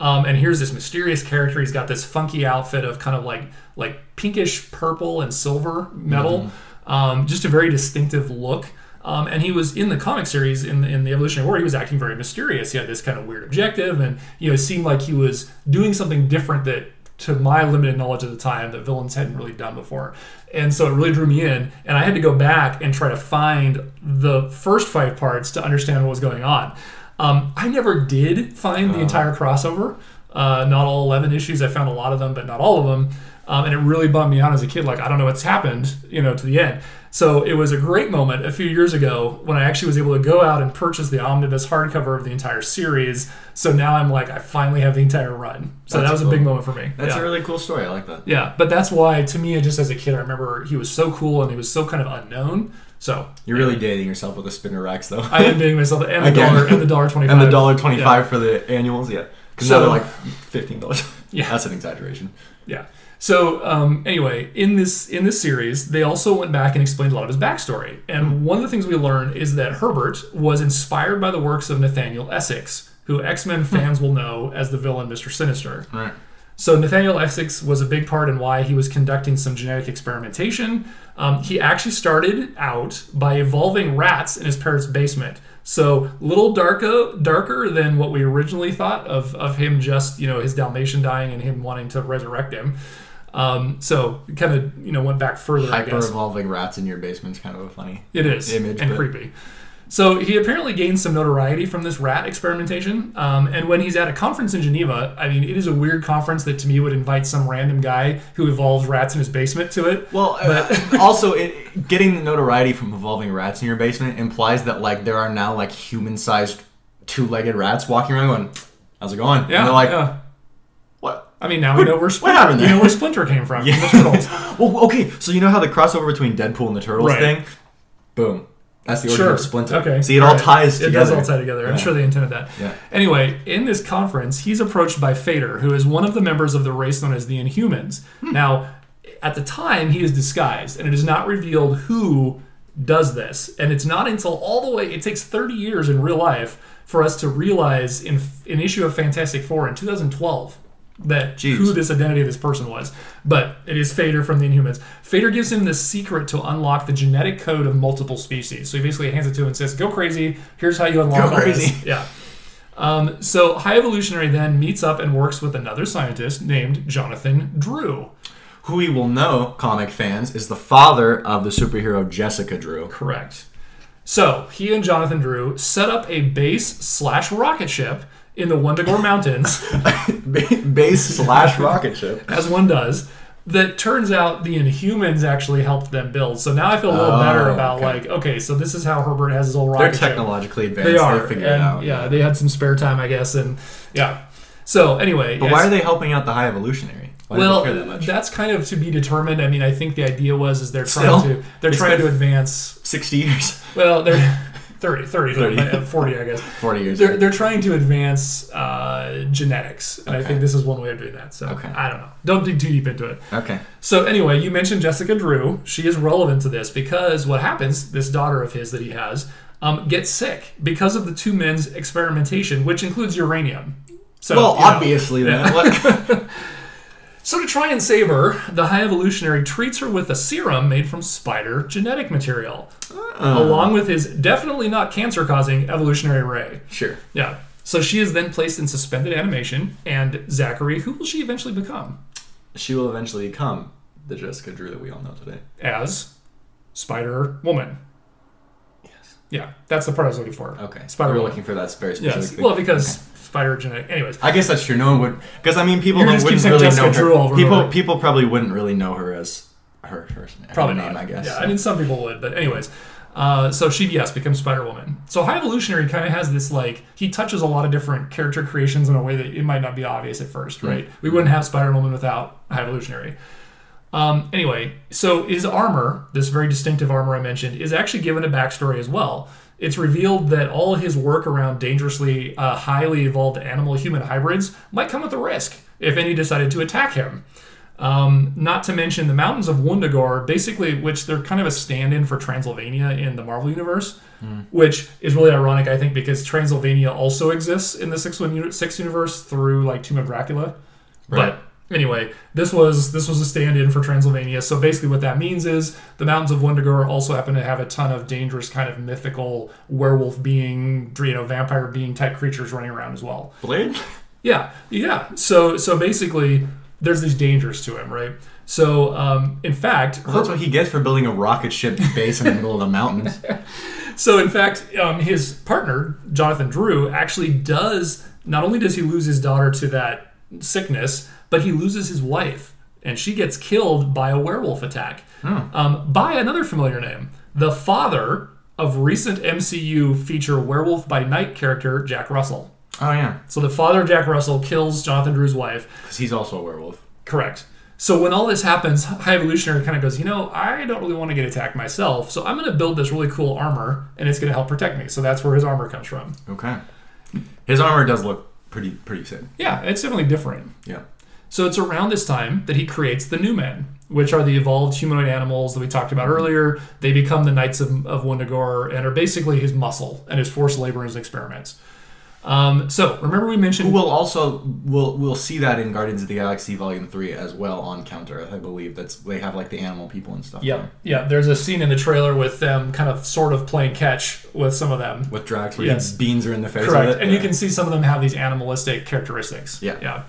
Um, and here's this mysterious character. He's got this funky outfit of kind of like like pinkish purple and silver metal. Um, just a very distinctive look. Um, and he was in the comic series in the, in the Evolutionary War. He was acting very mysterious. He had this kind of weird objective, and you know, it seemed like he was doing something different that, to my limited knowledge at the time, that villains hadn't really done before. And so it really drew me in. And I had to go back and try to find the first five parts to understand what was going on. Um, I never did find the entire crossover. Uh, not all 11 issues. I found a lot of them, but not all of them. Um, and it really bummed me out as a kid. Like, I don't know what's happened, you know, to the end. So it was a great moment a few years ago when I actually was able to go out and purchase the omnibus hardcover of the entire series. So now I'm like, I finally have the entire run. So That's that was a big moment for me. That's yeah. a really cool story. I like that. yeah, but that's why, to me, just as a kid, I remember he was so cool and he was so kind of unknown. So You're really dating yourself with the spinner racks, though. I am dating myself and the Again. dollar and the dollar twenty five and the dollar twenty-five for the annuals. Yeah, because So- now they're like fifteen dollars. Yeah. that's an exaggeration. Yeah. So um, anyway, in this in this series, they also went back and explained a lot of his backstory. And one of the things we learned is that Herbert was inspired by the works of Nathaniel Essex, who X Men fans will know as the villain Mister Sinister. Right. So Nathaniel Essex was a big part in why he was conducting some genetic experimentation. Um, he actually started out by evolving rats in his parents' basement. So little darker, darker than what we originally thought of of him. Just you know his Dalmatian dying and him wanting to resurrect him. Um, so kind of you know went back further. I Hyper evolving rats in your basement is kind of a funny. It is image, and but- creepy. So he apparently gained some notoriety from this rat experimentation. Um, and when he's at a conference in Geneva, I mean, it is a weird conference that to me would invite some random guy who evolves rats in his basement to it. Well, uh, also, it, getting the notoriety from evolving rats in your basement implies that like there are now like human-sized two-legged rats walking around going, "How's it going?" Yeah, and they're like, yeah. I mean, now we know where Splinter, you know where Splinter came from. Yeah. from the Turtles. Well, okay, so you know how the crossover between Deadpool and the Turtles Right. thing? Boom. That's the origin Sure. of Splinter. Okay. See, it all right. ties It together. does all tie together. I'm sure they intended that. Yeah. Anyway, in this conference, he's approached by Fader, who is one of the members of the race known as the Inhumans. Hmm. Now, at the time, he is disguised, and it is not revealed who does this. And it's not until all the way, it takes 30 years in real life for us to realize in an issue of Fantastic Four in 2012 that Jeez. who this identity of this person was. But it is Fader from the Inhumans. Fader gives him the secret to unlock the genetic code of multiple species. So he basically hands it to him and says, "Go crazy. Here's how you unlock Go all crazy." this." Yeah. Um, so High Evolutionary then meets up and works with another scientist named Jonathan Drew. Who we will know, comic fans, is the father of the superhero Jessica Drew. Correct. So he and Jonathan Drew set up a base slash rocket ship in the Wundagore Mountains. Base slash rocket ship. as one does, that turns out the Inhumans actually helped them build. So now I feel a little Oh, better about okay. like, okay, so this is how Herbert has his whole They're rocket ship. technologically advanced. They are, figured and, it out. yeah, they had some spare time, I guess, and yeah. So anyway, But yes. why are they helping out the High Evolutionary? Why Well, that that's kind of to be determined. I mean, I think the idea was is they're Still, trying to they're it's trying to advance. 60 years. Well, they're 30, 30, 30. uh, 40, I guess. 40 years. They're, they're trying to advance uh, genetics, and I think this is one way of doing that. So Okay. I don't know. Don't dig too deep into it. okay. So anyway, you mentioned Jessica Drew. She is relevant to this because what happens? This daughter of his that he has um, gets sick because of the two men's experimentation, which includes uranium. So, Well, know. obviously then. What? So to try and save her, the High Evolutionary treats her with a serum made from spider genetic material, ah. along with his definitely not cancer-causing evolutionary ray. sure. Yeah. So she is then placed in suspended animation, and Zachary, who will she eventually become? She will eventually become the Jessica Drew that we all know today. As Spider Woman. Yes. Yeah, that's the part I was looking for. Okay. Spider Woman. looking for that very specific Yes. thing. Well, because spider genetic. Anyways, I guess that's true. No one would, because I mean, people You don't, just wouldn't saying really Jessica know Drew all her. over People, and over. people probably wouldn't really know her as her first her probably name, not. I guess. Yeah. I mean some people would, but anyways. Uh, so she, yes, becomes Spider Woman. So High Evolutionary kind of has this like he touches a lot of different character creations in a way that it might not be obvious at first, right? We wouldn't have Spider Woman without High Evolutionary. Um, anyway, so his armor, this very distinctive armor I mentioned, is actually given a backstory as well. It's revealed that all his work around dangerously uh, highly evolved animal human hybrids might come with a risk if any decided to attack him. Um, not to mention the mountains of Wundagore, basically, which they're kind of a stand-in for Transylvania in the Marvel universe, which is really ironic, I think, because Transylvania also exists in the six one six universe through like Tomb of Dracula. Right. But anyway, this was this was a stand-in for Transylvania. So basically, what that means is the mountains of Wundagore also happen to have a ton of dangerous, kind of mythical werewolf being, you know, vampire being type creatures running around as well. Blade? Yeah, yeah. So so basically, there's these dangers to him, right? So um, in fact, Well, that's what he gets for building a rocket ship base in the middle of the mountains. so in fact, um, his partner Jonathan Drew actually does. Not only does he lose his daughter to that sickness, but he loses his wife, and she gets killed by a werewolf attack um, by another familiar name, the father of recent MCU feature Werewolf by Night character Jack Russell. Oh yeah, So the father of Jack Russell kills Jonathan Drew's wife. because he's also a werewolf. Correct. So when all this happens, High Evolutionary kind of goes, you know, I don't really want to get attacked myself, so I'm going to build this really cool armor, and it's going to help protect me. So that's where his armor comes from. Okay. His armor does look pretty pretty sick. Yeah, it's definitely different. Yeah. So it's around this time that he creates the New Men, which are the evolved humanoid animals that we talked about earlier. They become the Knights of, of Wundagore and are basically his muscle and his forced labor and his experiments. Um, so remember we mentioned We'll also we'll we'll see that in Guardians of the Galaxy Volume Three as well on Counter. I believe that's they have like the animal people and stuff. Yeah, there. yeah. There's a scene in the trailer with them kind of sort of playing catch with some of them. With Drax, where Yes. beans are in the face. Correct. And you can see some of them have these animalistic characteristics. Yeah. Yeah.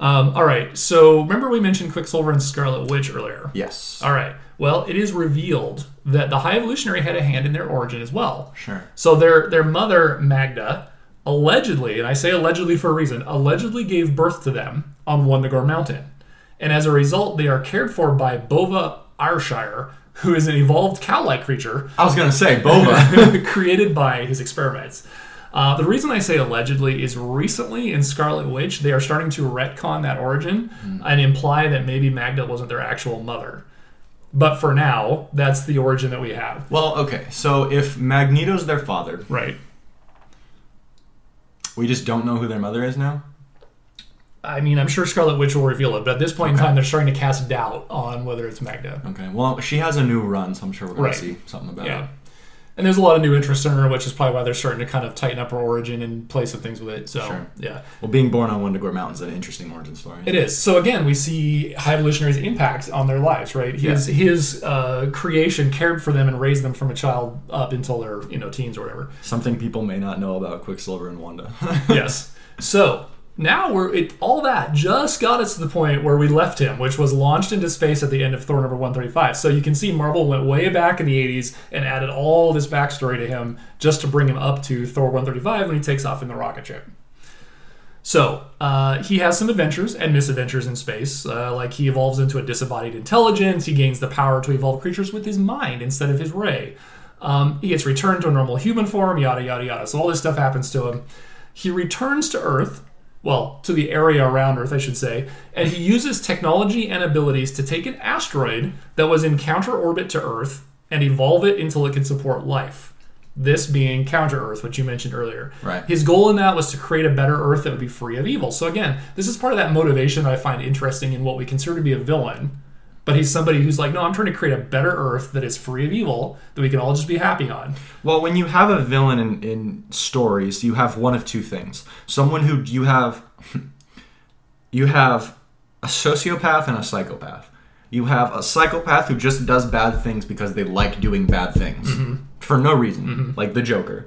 Um, all right. So remember we mentioned Quicksilver and Scarlet Witch earlier. Yes. All right. Well, it is revealed that the High Evolutionary had a hand in their origin as well. Sure. So their their mother Magda allegedly, and I say allegedly for a reason, allegedly gave birth to them on Wundagore Mountain, and as a result, they are cared for by Bova Ayrshire, who is an evolved cow-like creature I was gonna say Bova, created by his experiments. Uh, the reason I say allegedly is recently in Scarlet Witch, they are starting to retcon that origin and imply that maybe Magda wasn't their actual mother. But for now, that's the origin that we have. well, okay. So if Magneto's their father, Right. we just don't know who their mother is now. I mean, I'm sure Scarlet Witch will reveal it, but at this point in time, they're starting to cast doubt on whether it's Magda. Okay. Well, she has a new run, so I'm sure we're gonna see something about Yeah. it. And there's a lot of new interest in her, which is probably why they're starting to kind of tighten up her origin and play some things with it. So, Sure. yeah. Well, being born on Wundagore Mountain's is an interesting origin story. It is. So again, we see High Evolutionary's impact on their lives, right? His his uh, creation cared for them and raised them from a child up until their you know teens or whatever. Something people may not know about Quicksilver and Wanda. yes. So now we're it all that just got us to the point where we left him, which was launched into space at the end of Thor number one thirty five. So you can see Marvel went way back in the eighties and added all this backstory to him just to bring him up to Thor one thirty five when he takes off in the rocket ship. So uh, he has some adventures and misadventures in space. Uh, like he evolves into a disembodied intelligence. He gains the power to evolve creatures with his mind instead of his ray. Um, he gets returned to a normal human form. Yada yada yada. So all this stuff happens to him. He returns to Earth. Well, to the area around Earth, I should say, and he uses technology and abilities to take an asteroid that was in counter orbit to Earth and evolve it until it can support life. This being Counter Earth, which you mentioned earlier. Right. His goal in that was to create a better Earth that would be free of evil. So again, this is part of that motivation that I find interesting in what we consider to be a villain. But he's somebody who's like, no, I'm trying to create a better Earth that is free of evil that we can all just be happy on. Well, when you have a villain in, in stories, you have one of two things. Someone who you have you have a sociopath and a psychopath. You have a psychopath who just does bad things because they like doing bad things mm-hmm. for no reason, mm-hmm. like the Joker.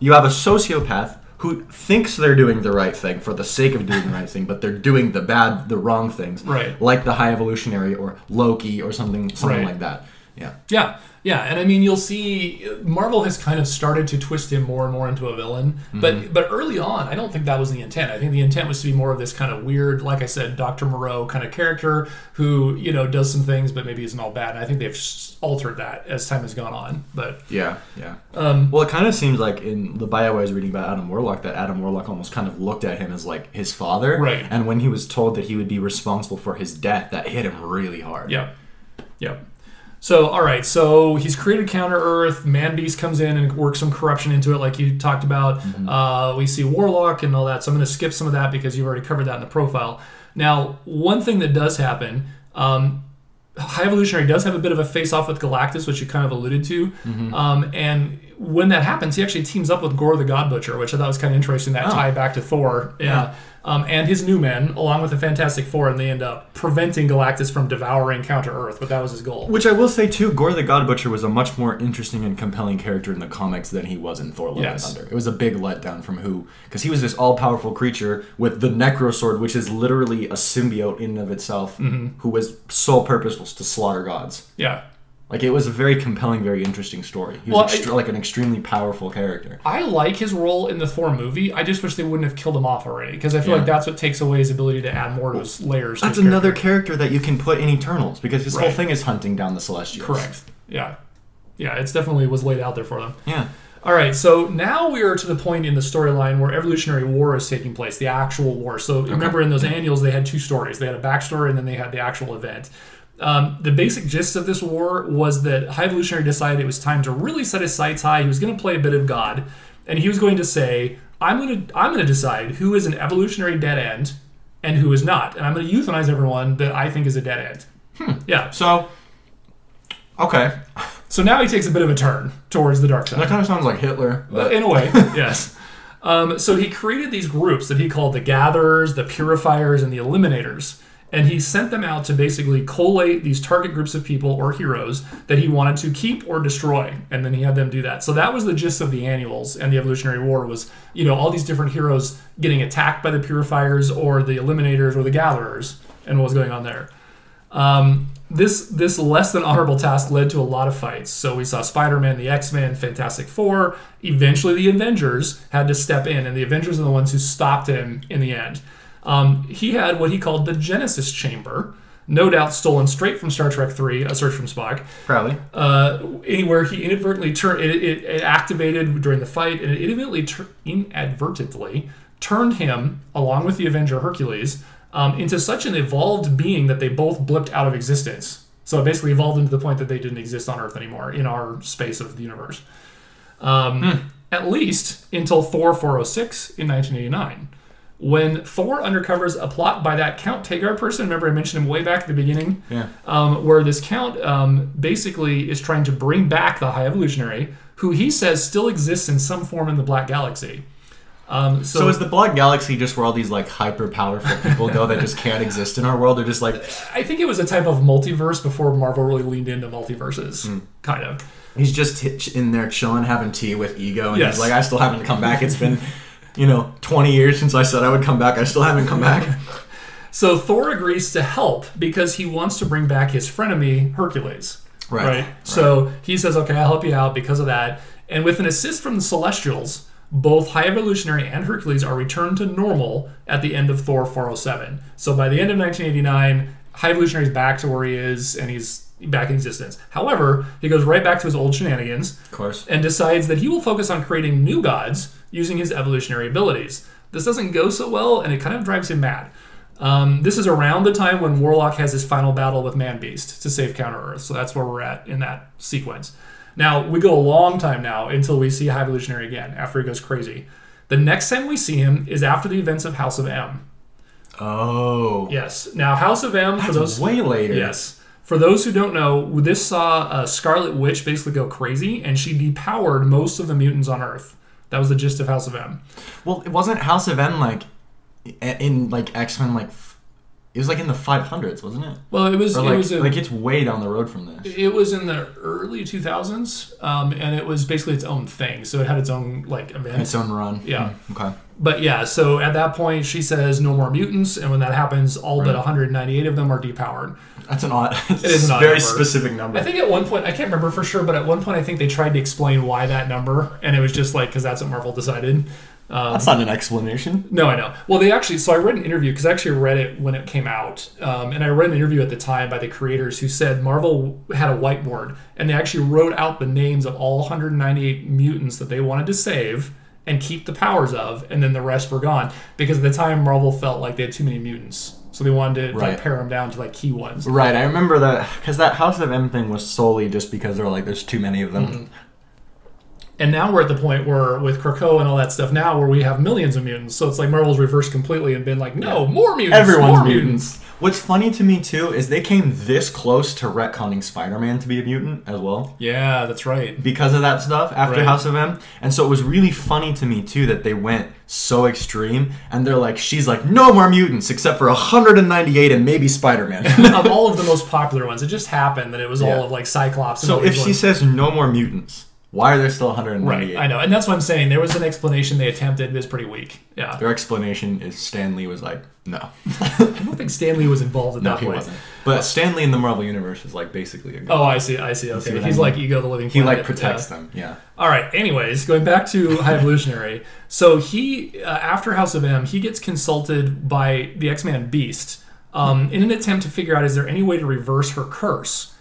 You have a sociopath who thinks they're doing the right thing for the sake of doing the right thing, but they're doing the bad, the wrong things, Right. like the High Evolutionary or Loki or something, something Right. like that. Yeah. Yeah, yeah, and I mean, you'll see Marvel has kind of started to twist him more and more into a villain, but but early on, I don't think that was the intent. I think the intent was to be more of this kind of weird, like I said, Doctor Moreau kind of character who you know does some things, but maybe isn't all bad. And I think they've altered that as time has gone on. But Yeah, yeah. um, Well, it kind of seems like in the bio I was reading about Adam Warlock that Adam Warlock almost kind of looked at him as like his father. Right. And when he was told that he would be responsible for his death, that hit him really hard. Yeah. Yeah. So, all right. So he's created Counter Earth. Man Beast comes in and works some corruption into it, like you talked about. Uh, we see Warlock and all that. So I'm going to skip some of that because you've already covered that in the profile. Now, one thing that does happen. Um, High Evolutionary does have a bit of a face off with Galactus, which you kind of alluded to. Um, and when that happens, he actually teams up with Gorr the God Butcher, which I thought was kind of interesting. That Oh. tie back to Thor. Yeah. Um, and his new men, along with the Fantastic Four, and they end up preventing Galactus from devouring Counter Earth, but that was his goal. Which I will say too, Gorr the God Butcher was a much more interesting and compelling character in the comics than he was in Thor: Love Yes. and Thunder. It was a big letdown from who, because he was this all-powerful creature with the Necro Sword, which is literally a symbiote in and of itself, who was sole purpose was to slaughter gods. Yeah. Like it was a very compelling, very interesting story. He was Well, extre- I- like an extremely powerful character. I like his role in the Thor movie. I just wish they wouldn't have killed him off already because I feel Yeah. like that's what takes away his ability to add more to his layers. to That's his another character. character that you can put in Eternals because his whole thing is hunting down the Celestials. Correct. Yeah. Yeah, it's definitely was laid out there for them. Yeah. All right, so now we are to the point in the storyline where Evolutionary War is taking place, the actual war. So remember, in those annuals, they had two stories. They had a backstory, and then they had the actual event. Um, the basic gist of this war was that High Evolutionary decided it was time to really set his sights high. He was going to play a bit of God, and he was going to say, "I'm going to I'm going to decide who is an evolutionary dead end and who is not, and I'm going to euthanize everyone that I think is a dead end." Yeah. So, okay, So now he takes a bit of a turn towards the dark side. that kind of sounds like Hitler. Uh, But in a way, yes. Um, so he created these groups that he called the Gatherers, the Purifiers, and the Eliminators. And he sent them out to basically collate these target groups of people or heroes that he wanted to keep or destroy. And then he had them do that. So that was the gist of the annuals and the Evolutionary War was, you know, all these different heroes getting attacked by the Purifiers or the Eliminators or the Gatherers and what was going on there. Um, this this less than honorable task led to a lot of fights. So we saw Spider-Man, the X-Men, Fantastic Four. Eventually, the Avengers had to step in, and the Avengers are the ones who stopped him in the end. Um, he had what he called the Genesis Chamber, no doubt stolen straight from Star Trek Three: A Search from Spock. probably. Uh, anywhere he inadvertently turned it, it, it activated during the fight, and it inadvertently, tur- inadvertently turned him along with the Avenger Hercules um, into such an evolved being that they both blipped out of existence. So it basically evolved into the point that they didn't exist on Earth anymore in our space of the universe. Um, At least until Thor 406 in 1989. When Thor uncovers a plot by that Count Tagar person, remember I mentioned him way back at the beginning? Yeah. um, where this count um, basically is trying to bring back the High Evolutionary, who he says still exists in some form in the Black Galaxy. Um, so, So is the Black Galaxy just where all these like hyper powerful people go that just can't exist in our world? They're just like I think it was a type of multiverse before Marvel really leaned into multiverses, Hmm. kind of. he's just in there chilling, having tea with ego, and Yes. he's like, I still haven't come back. It's been, you know, twenty years since I said I would come back. I still haven't come back. So Thor agrees to help because he wants to bring back his frenemy Hercules. Right. So he says, "Okay, I'll help you out because of that." And with an assist from the Celestials, both High Evolutionary and Hercules are returned to normal at the end of Thor 407. So by the end of 1989, High Evolutionary is back to where he is, and he's back in existence. However, he goes right back to his old shenanigans Of course. and decides that he will focus on creating new gods using his evolutionary abilities. This doesn't go so well, and it kind of drives him mad. Um, this is around the time when Warlock has his final battle with Man Beast to save Counter Earth, so that's where we're at in that sequence. Now, we go a long time now until we see High Evolutionary again, after he goes crazy. The next time we see him is after the events of House of M. Oh. Yes. Now, House of M, for That's those. way later. Yes. For those who don't know, this saw a Scarlet Witch basically go crazy, and she depowered most of the mutants on Earth. That was the gist of House of M. Well, it wasn't House of M like in like X Men like It was like in the 500s, wasn't it? Well, it was Or it like, was a, like it's way down the road from this. it was in the early 2000s, um, and it was basically its own thing. So it had its own like event. Its own run. Yeah. Hmm, Okay. But yeah, so at that point, she says no more mutants, and when that happens, all but 198 of them are depowered. That's an odd. It is an odd very number. specific number. I think at one point, I can't remember for sure, but at one point, I think they tried to explain why that number, and it was just like because that's what Marvel decided. Um, That's not an explanation. no, I know. Well, they actually, so I read an interview because I actually read it when it came out, um, and I read an interview at the time by the creators who said Marvel had a whiteboard and they actually wrote out the names of all 198 mutants that they wanted to save and keep the powers of, and then the rest were gone because at the time Marvel felt like they had too many mutants, so they wanted to like pare them down to like key ones. Right, I remember that because that House of M thing was solely just because they were like, there's too many of them. Mm-hmm. And now we're at the point where with Krakoa and all that stuff now where we have millions of mutants, so it's like Marvel's reversed completely and been like, no, more mutants, Everyone's more mutants. What's funny to me too is they came this close to retconning Spider-Man to be a mutant as well Yeah, that's right. because of that stuff after Right. House of M. And so it was really funny to me too that they went so extreme and they're like, she's like, no more mutants except for 198 and maybe Spider-Man. of all of the most popular ones. It just happened that it was Yeah. all of like Cyclops. And so if she says no more mutants, why are there still 198? right, I know, and that's what I'm saying. There was an explanation they attempted. It's pretty weak. Yeah, Their explanation is Stan Lee was like, no. I don't think Stan Lee was involved at No, that he point. wasn't. But Stan Lee in the Marvel Universe is like basically a god. Oh, I see. I see. Okay, I he's mean? like Ego, the Living he Planet. like protects yeah. them. Yeah. All right. Anyways, going back to High Evolutionary. So he, uh, after House of M, he gets consulted by the X-Man Beast um, in an attempt to figure out is there any way to reverse her curse.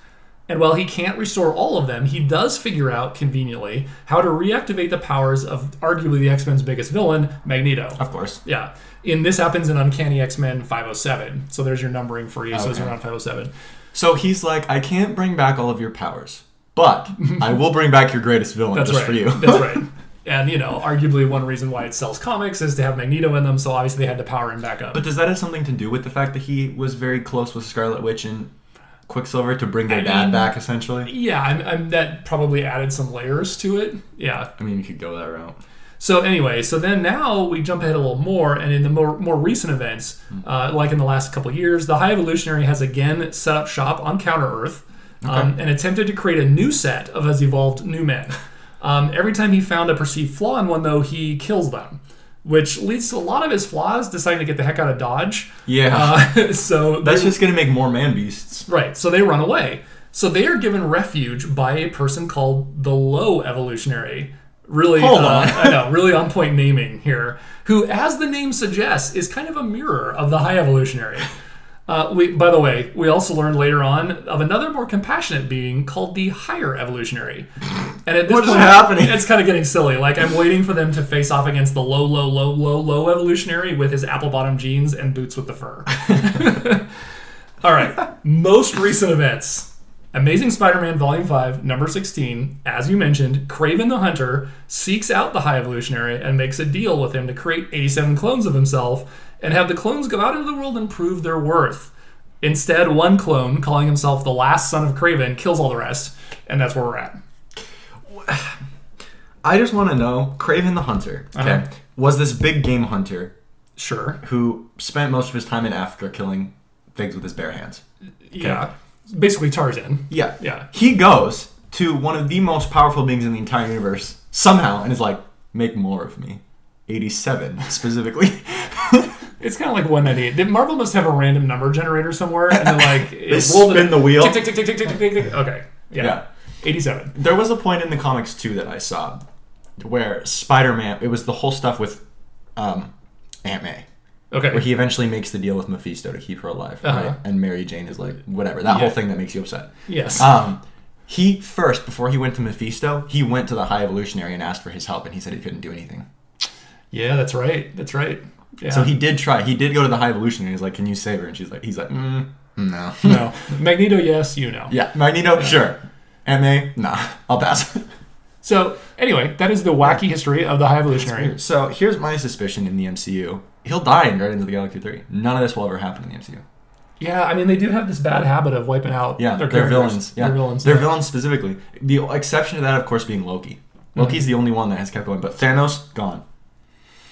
And while he can't restore all of them, he does figure out conveniently how to reactivate the powers of arguably the X-Men's biggest villain, Magneto. Of course. Yeah. And this happens in Uncanny X-Men 507. So there's your numbering for you. So it's Okay. around 507. So he's like, I can't bring back all of your powers, but I will bring back your greatest villain That's just right. for you. That's right. And you know, arguably one reason why it sells comics is to have Magneto in them. So obviously they had to power him back up. But does that have something to do with the fact that he was very close with Scarlet Witch and Quicksilver to bring their I dad mean- back, essentially? yeah, I'm, I'm, that probably added some layers to it. Yeah. I mean, you could go that route. So anyway, so then now we jump ahead a little more, and in the more more recent events, uh, like in the last couple years, the High Evolutionary has again set up shop on Counter Earth um, and attempted to create a new set of his evolved new men. Um, every time he found a perceived flaw in one, though, he kills them, which leads to a lot of his flaws deciding to get the heck out of Dodge. Yeah. Uh, so That's just going to make more man beasts. right. So they run away. So they are given refuge by a person called the Low Evolutionary. Really, Hold uh, on. I know, really on point naming here. Who, as the name suggests, is kind of a mirror of the High Evolutionary. Uh, we, by the way, we also learned later on of another more compassionate being called the Higher Evolutionary. And at this What is point, happening? It's kind of getting silly. Like I'm waiting for them to face off against the low, low, low, low, low evolutionary with his apple bottom jeans and boots with the fur. All right. Most recent events. Amazing Spider-Man Volume 5, number 16. As you mentioned, Kraven the Hunter seeks out the High Evolutionary and makes a deal with him to create 87 clones of himself and have the clones go out into the world and prove their worth. Instead, one clone, calling himself the last son of Kraven, kills all the rest, and that's where we're at. I just want to know Kraven the Hunter, okay, Uh-huh. was this big game hunter Sure. who spent most of his time in Africa killing things with his bare hands. Yeah. Basically Tarzan. Yeah. Yeah. He goes to one of the most powerful beings in the entire universe somehow and is like, make more of me. 87 specifically. It's kind of like 198. Did Marvel must have a random number generator somewhere, and they're like, They spin the wheel. Tick, tick, tick, tick, tick, tick, tick, tick. Okay. Yeah. Yeah. 87. There was a point in the comics too that I saw where Spider-Man, it was the whole stuff with um, Aunt May, Okay. where he eventually makes the deal with Mephisto to keep her alive, Uh-huh. right? And Mary Jane is like, whatever, that Yeah. whole thing that makes you upset. yes. Um, he first, before he went to Mephisto, he went to the High Evolutionary and asked for his help, and he said he couldn't do anything. yeah, that's right. That's right. Yeah. So he did try. He did go to the High Evolutionary. He's like, "Can you save her?" And she's like, "He's like, mm, no." no. Magneto, yes, you know. yeah, Magneto, sure. Ma, nah, I'll pass. So, anyway, that is the wacky history of the High Evolutionary. so here's my suspicion in the MCU: he'll die in Guardians of the Galaxy three. None of this will ever happen in the MCU. Yeah, I mean, they do have this bad habit of wiping out Yeah, their they're villains. Yeah, They're villains. Yeah. villains specifically. The exception to that, of course, being Loki. Loki's the only one that has kept going, but Thanos gone.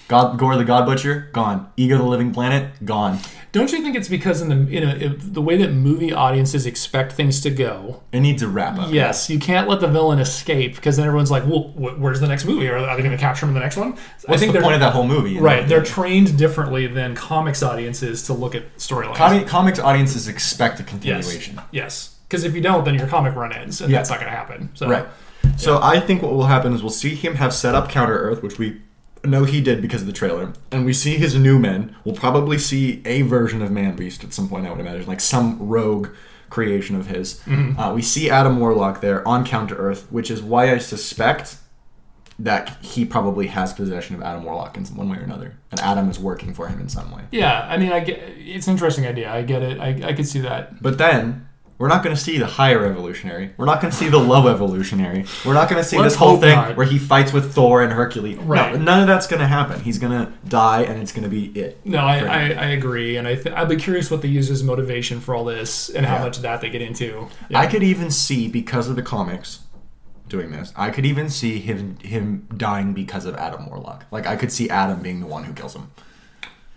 God, Gorr the God Butcher, gone. Ego the Living Planet, gone. Don't you think it's because in the you know if the way that movie audiences expect things to go? It needs a wrap up. Yes, you can't let the villain escape because then everyone's like, "Well, wh- where's the next movie? Are, are they going to capture him in the next one?" What's the they're point of that whole movie? right. They're trained differently than comics audiences to look at storylines. Comic, comics audiences expect a continuation. yes. Because if you don't, then your comic run ends, and Yeah. that's not going to happen. So, Right. So I think what will happen is we'll see him have set up Counter Earth, which we know he did because of the trailer, and we see his new men. We'll probably see a version of Man Beast at some point. I would imagine, like some rogue creation of his. Uh, we see Adam Warlock there on Counter Earth, which is why I suspect that he probably has possession of Adam Warlock in some one way or another, and Adam is working for him in some way. Yeah, I mean, I get it's an interesting idea. I get it. I, I could see that. But then we're not going to see the higher evolutionary. We're not going to see the low evolutionary. We're not going to see Let's this whole thing not. where he fights with Thor and Hercules. Right. No, none of that's going to happen. He's going to die, and it's going to be it. No, I, I. I agree, and I th- I'd be curious what they use as motivation for all this and how Yeah. much of that they get into. I could even see because of the comics doing this. I could even see him him dying because of Adam Warlock. Like I could see Adam being the one who kills him,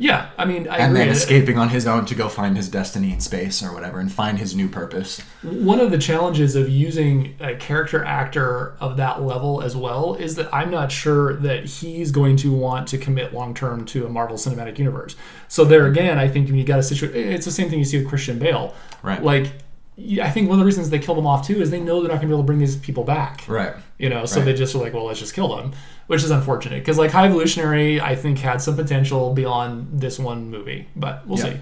Yeah, I mean, I and then escaping on his own to go find his destiny in space or whatever, and find his new purpose. One of the challenges of using a character actor of that level as well is that I'm not sure that he's going to want to commit long term to a Marvel Cinematic Universe. So there again, I think when you got a situation, it's the same thing you see with Christian Bale. Right. Like, I think one of the reasons they killed them off too is they know they're not going to be able to bring these people back. Right. You know, so Right. they just are like, well, let's just kill them, which is unfortunate because like High Evolutionary, I think had some potential beyond this one movie, but we'll Yeah. see.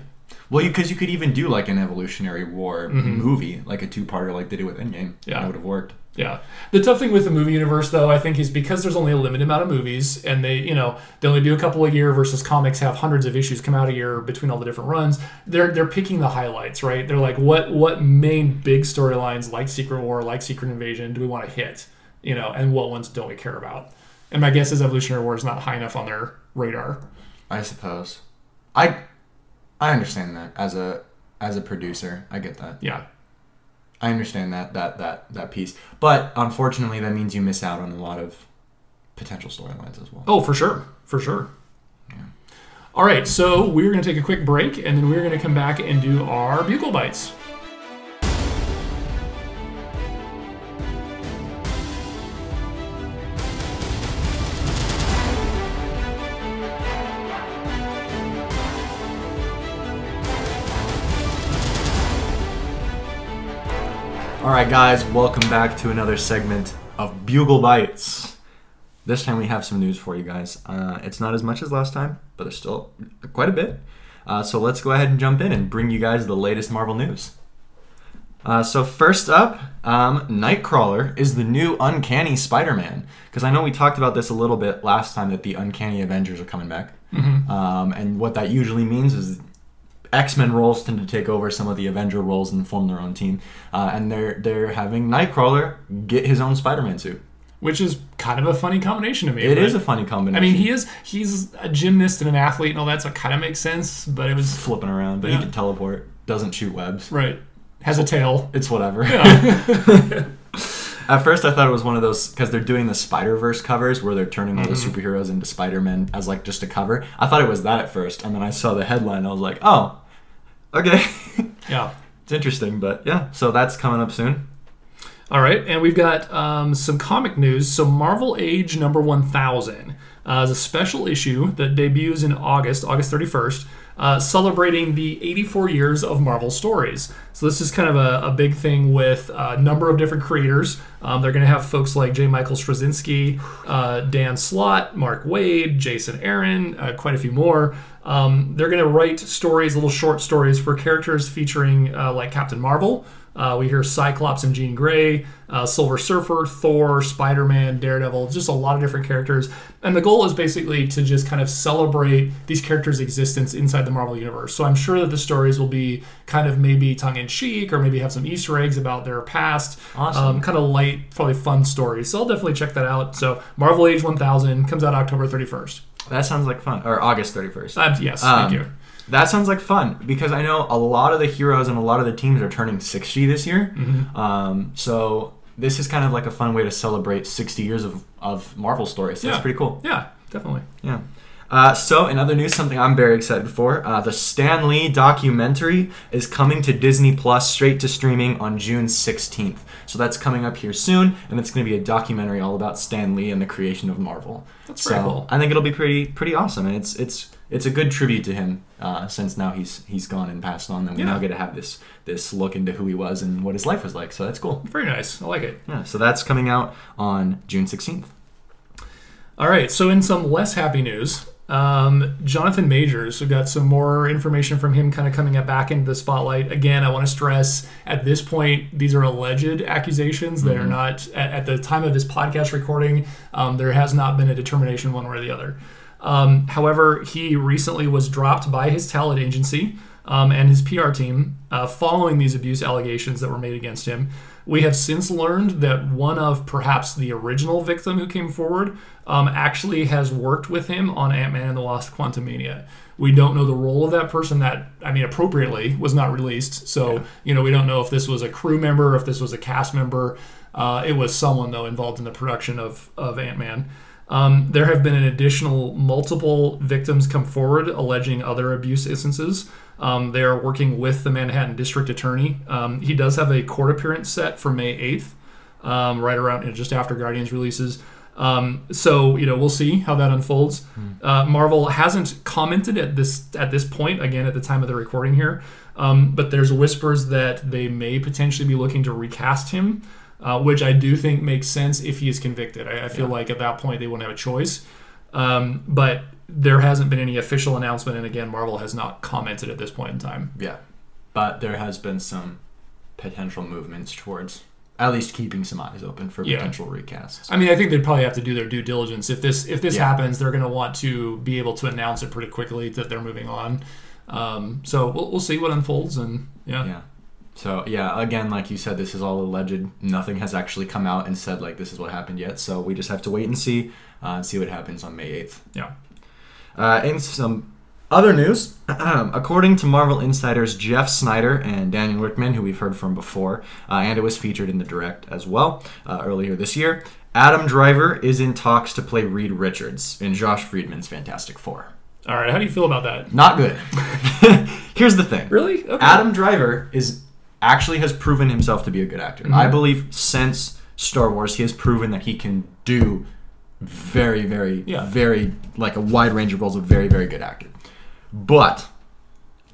Well, because you, could even do like an evolutionary war movie, like a two-parter, like they did with Endgame. Mm-hmm. Yeah. that would have worked. Yeah. The tough thing with the movie universe, though, I think, is because there's only a limited amount of movies, and they, you know, they only do a couple a year versus comics have hundreds of issues come out a year between all the different runs. They're they're picking the highlights, right? They're like, what what main big storylines like Secret War, like Secret Invasion, do we want to hit? You know, and what ones don't we care about? And my guess is Evolutionary War is not high enough on their radar. I suppose. I I understand that as a as a producer. I get that. Yeah. I understand that that that that piece. But unfortunately, that means you miss out on a lot of potential storylines as well. Oh, for sure, for sure. All right, so we're going to take a quick break, and then we're going to come back and do our Bugle Bytes. All right, guys, welcome back to another segment of Bugle Bytes. This time we have some news for you guys. Uh, it's not as much as last time, but there's still quite a bit. Uh, so let's go ahead and jump in and bring you guys the latest Marvel news. Uh, so first up, um, Nightcrawler is the new Uncanny Spider-Man. Because I know we talked about this a little bit last time that the Uncanny Avengers are coming back, um, and what that usually means is X-Men roles tend to take over some of the Avenger roles and form their own team, uh, and they're they're having Nightcrawler get his own Spider-Man suit. which is kind of a funny combination to me. It is a funny combination. I mean, he is he's a gymnast and an athlete and all that, so it kind of makes sense. But it was flipping around, but Yeah. he can teleport, doesn't shoot webs. right. Has a tail. It's whatever. Yeah. At first, I thought it was one of those because they're doing the Spider Verse covers where they're turning all the Mm-hmm. superheroes into Spider Men as like just a cover. I thought it was that at first, and then I saw the headline. I was like, oh, okay, yeah. it's interesting. But yeah, so that's coming up soon. All right, and we've got um, some comic news. So, Marvel Age number 1000 uh, is a special issue that debuts in August, August 31st, uh, celebrating the 84 years of Marvel stories. So, this is kind of a, a big thing with a number of different creators. Um, they're going to have folks like J. Michael Straczynski, uh, Dan Slott, Mark Waid, Jason Aaron, uh, quite a few more. Um, they're going to write stories, little short stories for characters featuring uh, like Captain Marvel. Uh, we hear Cyclops and Jean Grey, uh, Silver Surfer, Thor, Spider Man, Daredevil, just a lot of different characters. And the goal is basically to just kind of celebrate these characters' existence inside the Marvel Universe. So I'm sure that the stories will be kind of maybe tongue in cheek or maybe have some Easter eggs about their past. Awesome. Um, kind of light, probably fun stories. So I'll definitely check that out. So Marvel Age 1000 comes out October 31st. That sounds like fun, or August thirty first. Uh, yes, Um, thank you. That sounds like fun because I know a lot of the heroes and a lot of the teams are turning 60 this year. Mm-hmm. Um, so this is kind of like a fun way to celebrate 60 years of, of Marvel stories. So Yeah. That's pretty cool. Yeah, definitely. Yeah. Uh, so, in other news, something I'm very excited for: uh, the Stan Lee documentary is coming to Disney Plus straight to streaming on June 16th. So that's coming up here soon, and it's going to be a documentary all about Stan Lee and the creation of Marvel. That's so cool. I think it'll be pretty pretty awesome, and it's it's it's a good tribute to him uh, since now he's he's gone and passed on, and we Yeah. now get to have this this look into who he was and what his life was like. So that's cool. Very nice. I like it. Yeah. So that's coming out on June 16th. All right. So, in some less happy news, um, Jonathan Majors, we've got some more information from him kind of coming up back into the spotlight. Again, I want to stress at this point, these are alleged accusations. They are not, at, at the time of this podcast recording, um, there has not been a determination one way or the other. Um, however, he recently was dropped by his talent agency um, and his PR team uh, following these abuse allegations that were made against him. We have since learned that one of perhaps the original victim who came forward um, actually has worked with him on Ant Man and the Lost Quantumania. We don't know the role of that person. That I mean, appropriately was not released. So you know, we don't know if this was a crew member, if this was a cast member. Uh, it was someone though involved in the production of of Ant Man. Um, there have been an additional multiple victims come forward alleging other abuse instances. Um, they are working with the Manhattan District Attorney. Um, he does have a court appearance set for May 8th, um, right around you know, just after Guardians releases. Um, so you know we'll see how that unfolds. Uh, Marvel hasn't commented at this at this point again at the time of the recording here, um, but there's whispers that they may potentially be looking to recast him uh, which I do think makes sense if he is convicted. I, I feel like at that point they wouldn't have a choice. Um, but there hasn't been any official announcement, and again, Marvel has not commented at this point in time. Yeah. But there has been some potential movements towards at least keeping some eyes open for Yeah. potential recasts. I mean, I think they'd probably have to do their due diligence. If this if this Yeah. happens, they're going to want to be able to announce it pretty quickly that they're moving on. Um, so we'll, we'll see what unfolds, and yeah, Yeah. So yeah, again, like you said, this is all alleged. Nothing has actually come out and said like this is what happened yet. So we just have to wait and see uh, and see what happens on May eighth. yeah. Uh, in some other news, according to Marvel insiders Jeff Sneider and Daniel Richtman, who we've heard from before, uh, and it was featured in the direct as well uh, earlier this year, Adam Driver is in talks to play Reed Richards in Josh Friedman's Fantastic Four. All right, how do you feel about that? Not good. Here's the thing. Really? Okay. Adam Driver is actually has proven himself to be a good actor. I mm-hmm. believe since Star Wars, he has proven that he can do very, very, Yeah. very like a wide range of roles. A very, very good actor. But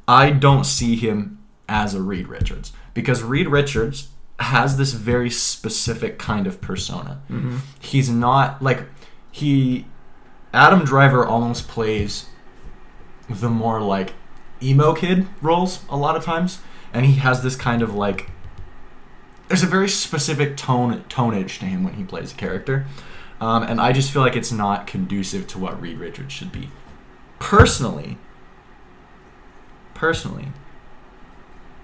I don't see him as a Reed Richards because Reed Richards has this very specific kind of persona. Mm-hmm. He's not like he. Adam Driver almost plays the more like emo kid roles a lot of times, and he has this kind of like. There's a very specific tone tonage to him when he plays a character, um, and I just feel like it's not conducive to what Reed Richards should be. Personally, personally,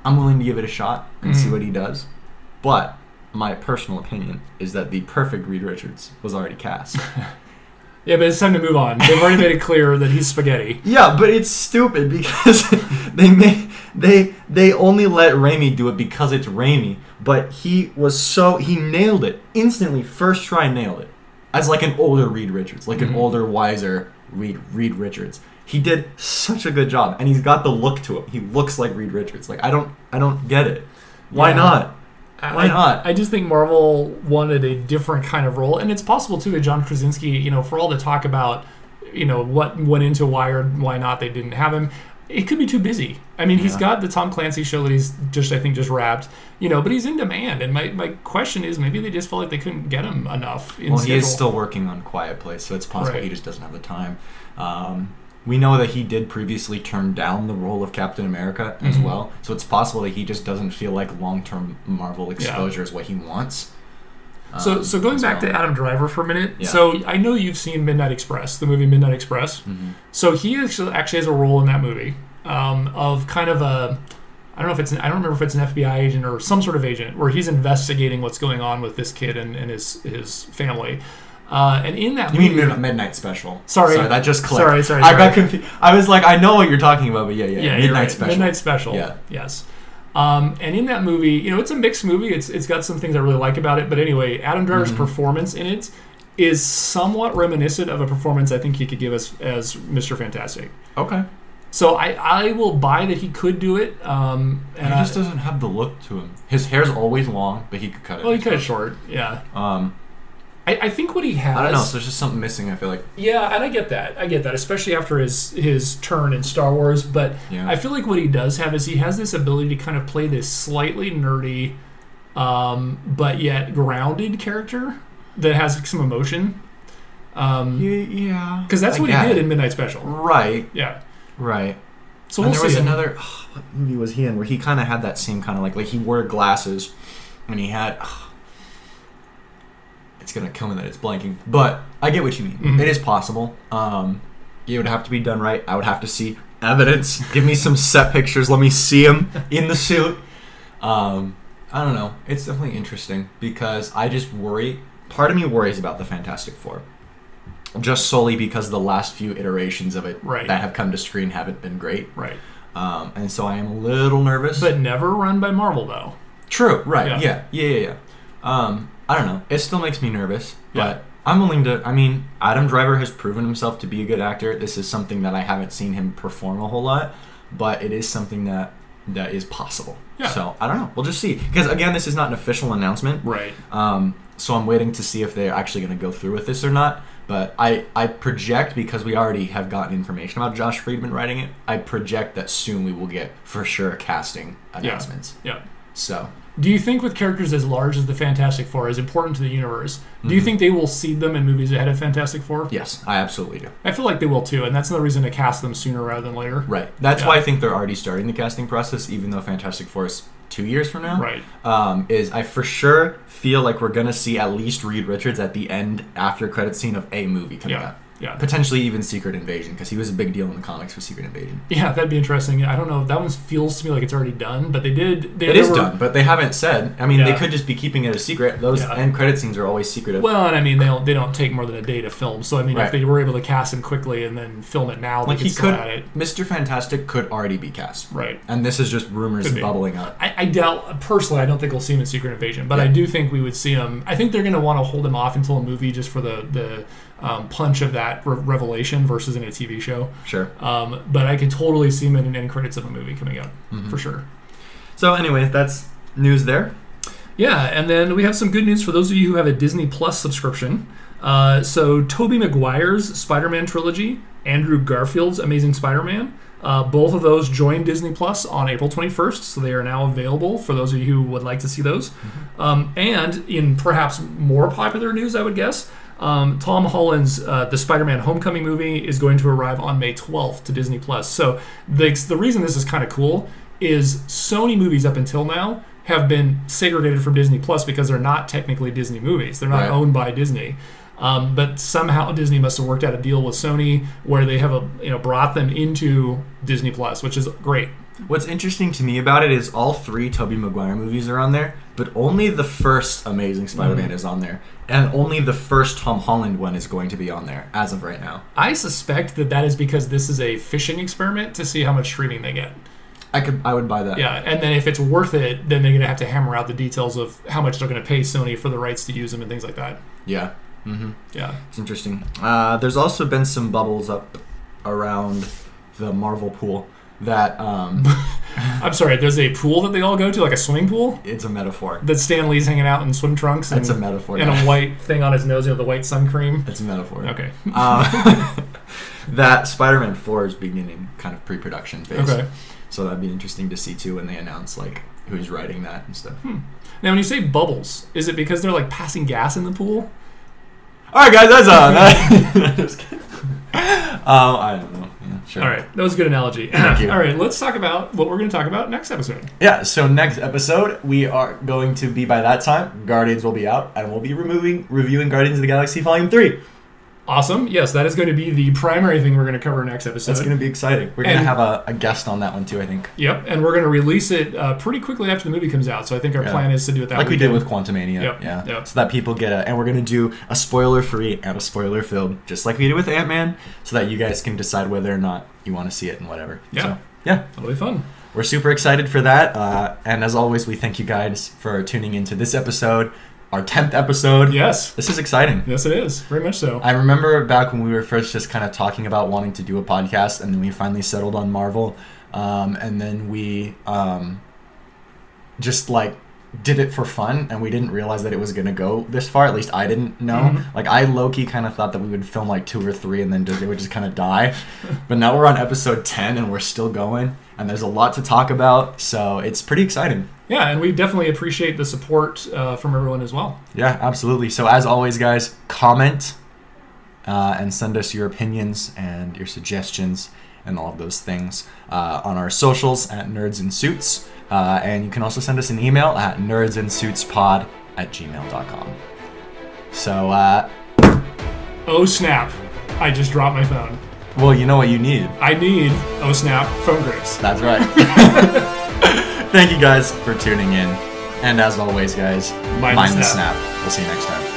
I'm willing to give it a shot and see Mhm. what he does, but my personal opinion is that the perfect Reed Richards was already cast. yeah, but it's time to move on. They've already made it clear that he's spaghetti. Yeah, but it's stupid because they made they they only let Raimi do it because it's Raimi. But he was so he nailed it instantly. First try, nailed it. As like an older Reed Richards, like an Mhm. older, wiser Reed Reed Richards. He did such a good job, and he's got the look to him. He looks like Reed Richards. Like I don't I don't get it. Why Yeah. not? I- Why not? I just think Marvel wanted a different kind of role, and it's possible too that John Krasinski, you know, for all the talk about, you know, what went into why or why not they didn't have him, it could be too busy. I mean, he's got the Tom Clancy show that he's just, I think, just wrapped, you know, but he's in demand, and my, my question is maybe they just felt like they couldn't get him enough. In Well, he is still working on Quiet Place, so it's possible Right. he just doesn't have the time. Um, we know that he did previously turn down the role of Captain America as Mhm. well, so it's possible that he just doesn't feel like long-term Marvel exposure is what he wants. So, Um, so going back well. to Adam Driver for a minute. Yeah. So I know you've seen Midnight Express, the movie Midnight Express. Mhm. So he actually actually has a role in that movie um, of kind of a I don't know if it's an, I don't remember if it's an FBI agent or some sort of agent where he's investigating what's going on with this kid and, and his his family. Uh, and in that You movie, mean Mid- Midnight Special? Sorry. sorry, that just clicked. Sorry, sorry, I got confused. I was like, I know what you're talking about, but yeah, yeah, yeah, Midnight right. Special. Midnight Special. Yeah. Yes. Um, and in that movie, you know, it's a mixed movie. It's it's got some things I really like about it. But anyway, Adam Driver's Mhm. performance in it is somewhat reminiscent of a performance I think he could give us as Mr. Fantastic. Okay. So I, I will buy that he could do it. Um, He just I, doesn't have the look to him. His hair's always long, but he could cut it. well, he cut it short. Yeah, Um, I, I think what he has. I don't know. So there's just something missing. I feel like. Yeah, and I get that. I get that, especially after his his turn in Star Wars. But Yeah. I feel like what he does have is he has this ability to kind of play this slightly nerdy, um, but yet grounded character that has some emotion. Um, Yeah. because that's I what he did it. in Midnight Special. Right. Yeah. Right. So we'll there was him. another. what movie was he in where he kind of had that same kind of like like he wore glasses, and he had. It's gonna come me that it's blanking, but I get what you mean. Mhm. It is possible. Um, it would have to be done right. I would have to see evidence. Give me some set pictures. Let me see him in the suit. Um, I don't know. It's definitely interesting because I just worry. Part of me worries about the Fantastic Four. Just solely because the last few iterations of it Right. that have come to screen haven't been great. Right. Um, and so I am a little nervous. But never run by Marvel though. true, right? Yeah. Yeah, yeah, yeah, yeah. Um, I don't know. It still makes me nervous, Yeah. but I'm willing to. I mean, Adam Driver has proven himself to be a good actor. This is something that I haven't seen him perform a whole lot, but it is something that that is possible. Yeah. So I don't know. We'll just see. Because again, this is not an official announcement. Right. Um, so I'm waiting to see if they're actually going to go through with this or not. But I, I project because we already have gotten information about Josh Friedman writing it. I project that soon we will get for sure casting announcements. Yeah. So Do you think with characters as large as the Fantastic Four, as important to the universe, do you Mhm. think they will seed them in movies ahead of Fantastic Four? yes, I absolutely do. I feel like they will too, and that's another reason to cast them sooner rather than later. Right. That's Yeah. why I think they're already starting the casting process, even though Fantastic Four is two years from now. Right. Um, is I for sure feel like we're gonna see at least Reed Richards at the end after credit scene of a movie coming Yeah. out. Yeah. Potentially even Secret Invasion because he was a big deal in the comics for Secret Invasion. Yeah, that'd be interesting. I don't know. That one feels to me like it's already done, but they did. They, It is were- done, but they haven't said. I mean, they could just be keeping it a secret. Those Yeah. end credit scenes are always secretive. Well, and I mean, they don't, they don't take more than a day to film. So I mean, if they were able to cast him quickly and then film it now, like they he could still could, add it. Mr. Fantastic could already be cast, Right. and this is just rumors bubbling up. I, I doubt personally. I don't think we'll see him in Secret Invasion, but Yeah. I do think we would see him. I think they're going to want to hold him off until a movie just for the the um, punch of that re- revelation versus in a TV show. Sure. Um, but I could totally see him in an end credits of a movie coming up Mhm. for sure. So anyway, that's news there. Yeah, and then we have some good news for those of you who have a Disney Plus subscription. Uh, so, Tobey Maguire's Spider Man trilogy, Andrew Garfield's Amazing Spider Man, uh, both of those joined Disney Plus on April 21st, so they are now available for those of you who would like to see those. Um, and in perhaps more popular news, I would guess, um, Tom Holland's uh, The Spider Man Homecoming movie is going to arrive on May 12th to Disney Plus. So, the, the reason this is kind of cool is Sony movies up until now have been segregated from Disney Plus because they're not technically Disney movies. They're not Right. owned by Disney. Um, but somehow Disney must have worked out a deal with Sony where they have a you know brought them into Disney Plus, which is great. What's interesting to me about it is all three Tobey Maguire movies are on there, but only the first Amazing Spider-Man Mhm. is on there, and only the first Tom Holland one is going to be on there as of right now. I suspect that that is because this is a fishing experiment to see how much streaming they get. I could, I would buy that. Yeah, and then if it's worth it, then they're gonna have to hammer out the details of how much they're gonna pay Sony for the rights to use them and things like that. Yeah. Mm-hmm. Yeah. It's interesting. Uh, there's also been some bubbles up around the Marvel pool that um, I'm sorry. There's a pool that they all go to, like a swimming pool. it's a metaphor. That Stan Lee's hanging out in swim trunks and, It's a metaphor. and a white thing on his nose, you know, the white sun cream. It's a metaphor. Okay. Uh, that Spider-Man 4 is beginning kind of pre-production phase. Okay. So that'd be interesting to see too when they announce like who's writing that and stuff. Now, when you say bubbles, is it because they're like passing gas in the pool? All right, guys, that's on. Just kidding. um, I don't know. Sure. All right, that was a good analogy. Thank you. All right, let's talk about what we're going to talk about next episode. Yeah. So next episode, we are going to be by that time. Guardians will be out, and we'll be removing reviewing Guardians of the Galaxy Volume Three. Awesome. Yes, that is going to be the primary thing we're going to cover next episode. That's going to be exciting. We're going to have a, a guest on that one too. I think, Yep, and we're going to release it uh, pretty quickly after the movie comes out. So I think our Yeah. plan is to do it that like we did weekend. with Quantumania. Yep, Yeah. yep. So that people get it, and we're going to do a spoiler free and a spoiler filled, just like we did with Ant Man, so that you guys can decide whether or not you want to see it and whatever. Yeah. So, yeah. That'll be fun. We're super excited for that. Uh, and as always, we thank you guys for tuning into this episode. Our 10th episode. Yes. This is exciting. Yes, it is. Very much so. I remember back when we were first just kind of talking about wanting to do a podcast, and then we finally settled on Marvel. Um, and then we um, just like did it for fun, and we didn't realize that it was going to go this far. At least I didn't know. Mhm. Like, I low key kind of thought that we would film like two or three, and then just, it would just kind of die. but now we're on episode 10, and we're still going, and there's a lot to talk about. So it's pretty exciting. Yeah, and we definitely appreciate the support uh, from everyone as well. Yeah, absolutely. So as always, guys, comment uh, and send us your opinions and your suggestions and all of those things uh, on our socials at Nerds in Suits. Uh, and you can also send us an email at nerdsinsuitspod at gmail.com. So, uh, Oh snap! I just dropped my phone. well, you know what you need. I need oh snap phone grips. That's right. Thank you guys for tuning in. And as always, guys, Mind the mind the snap. snap. We'll see you next time.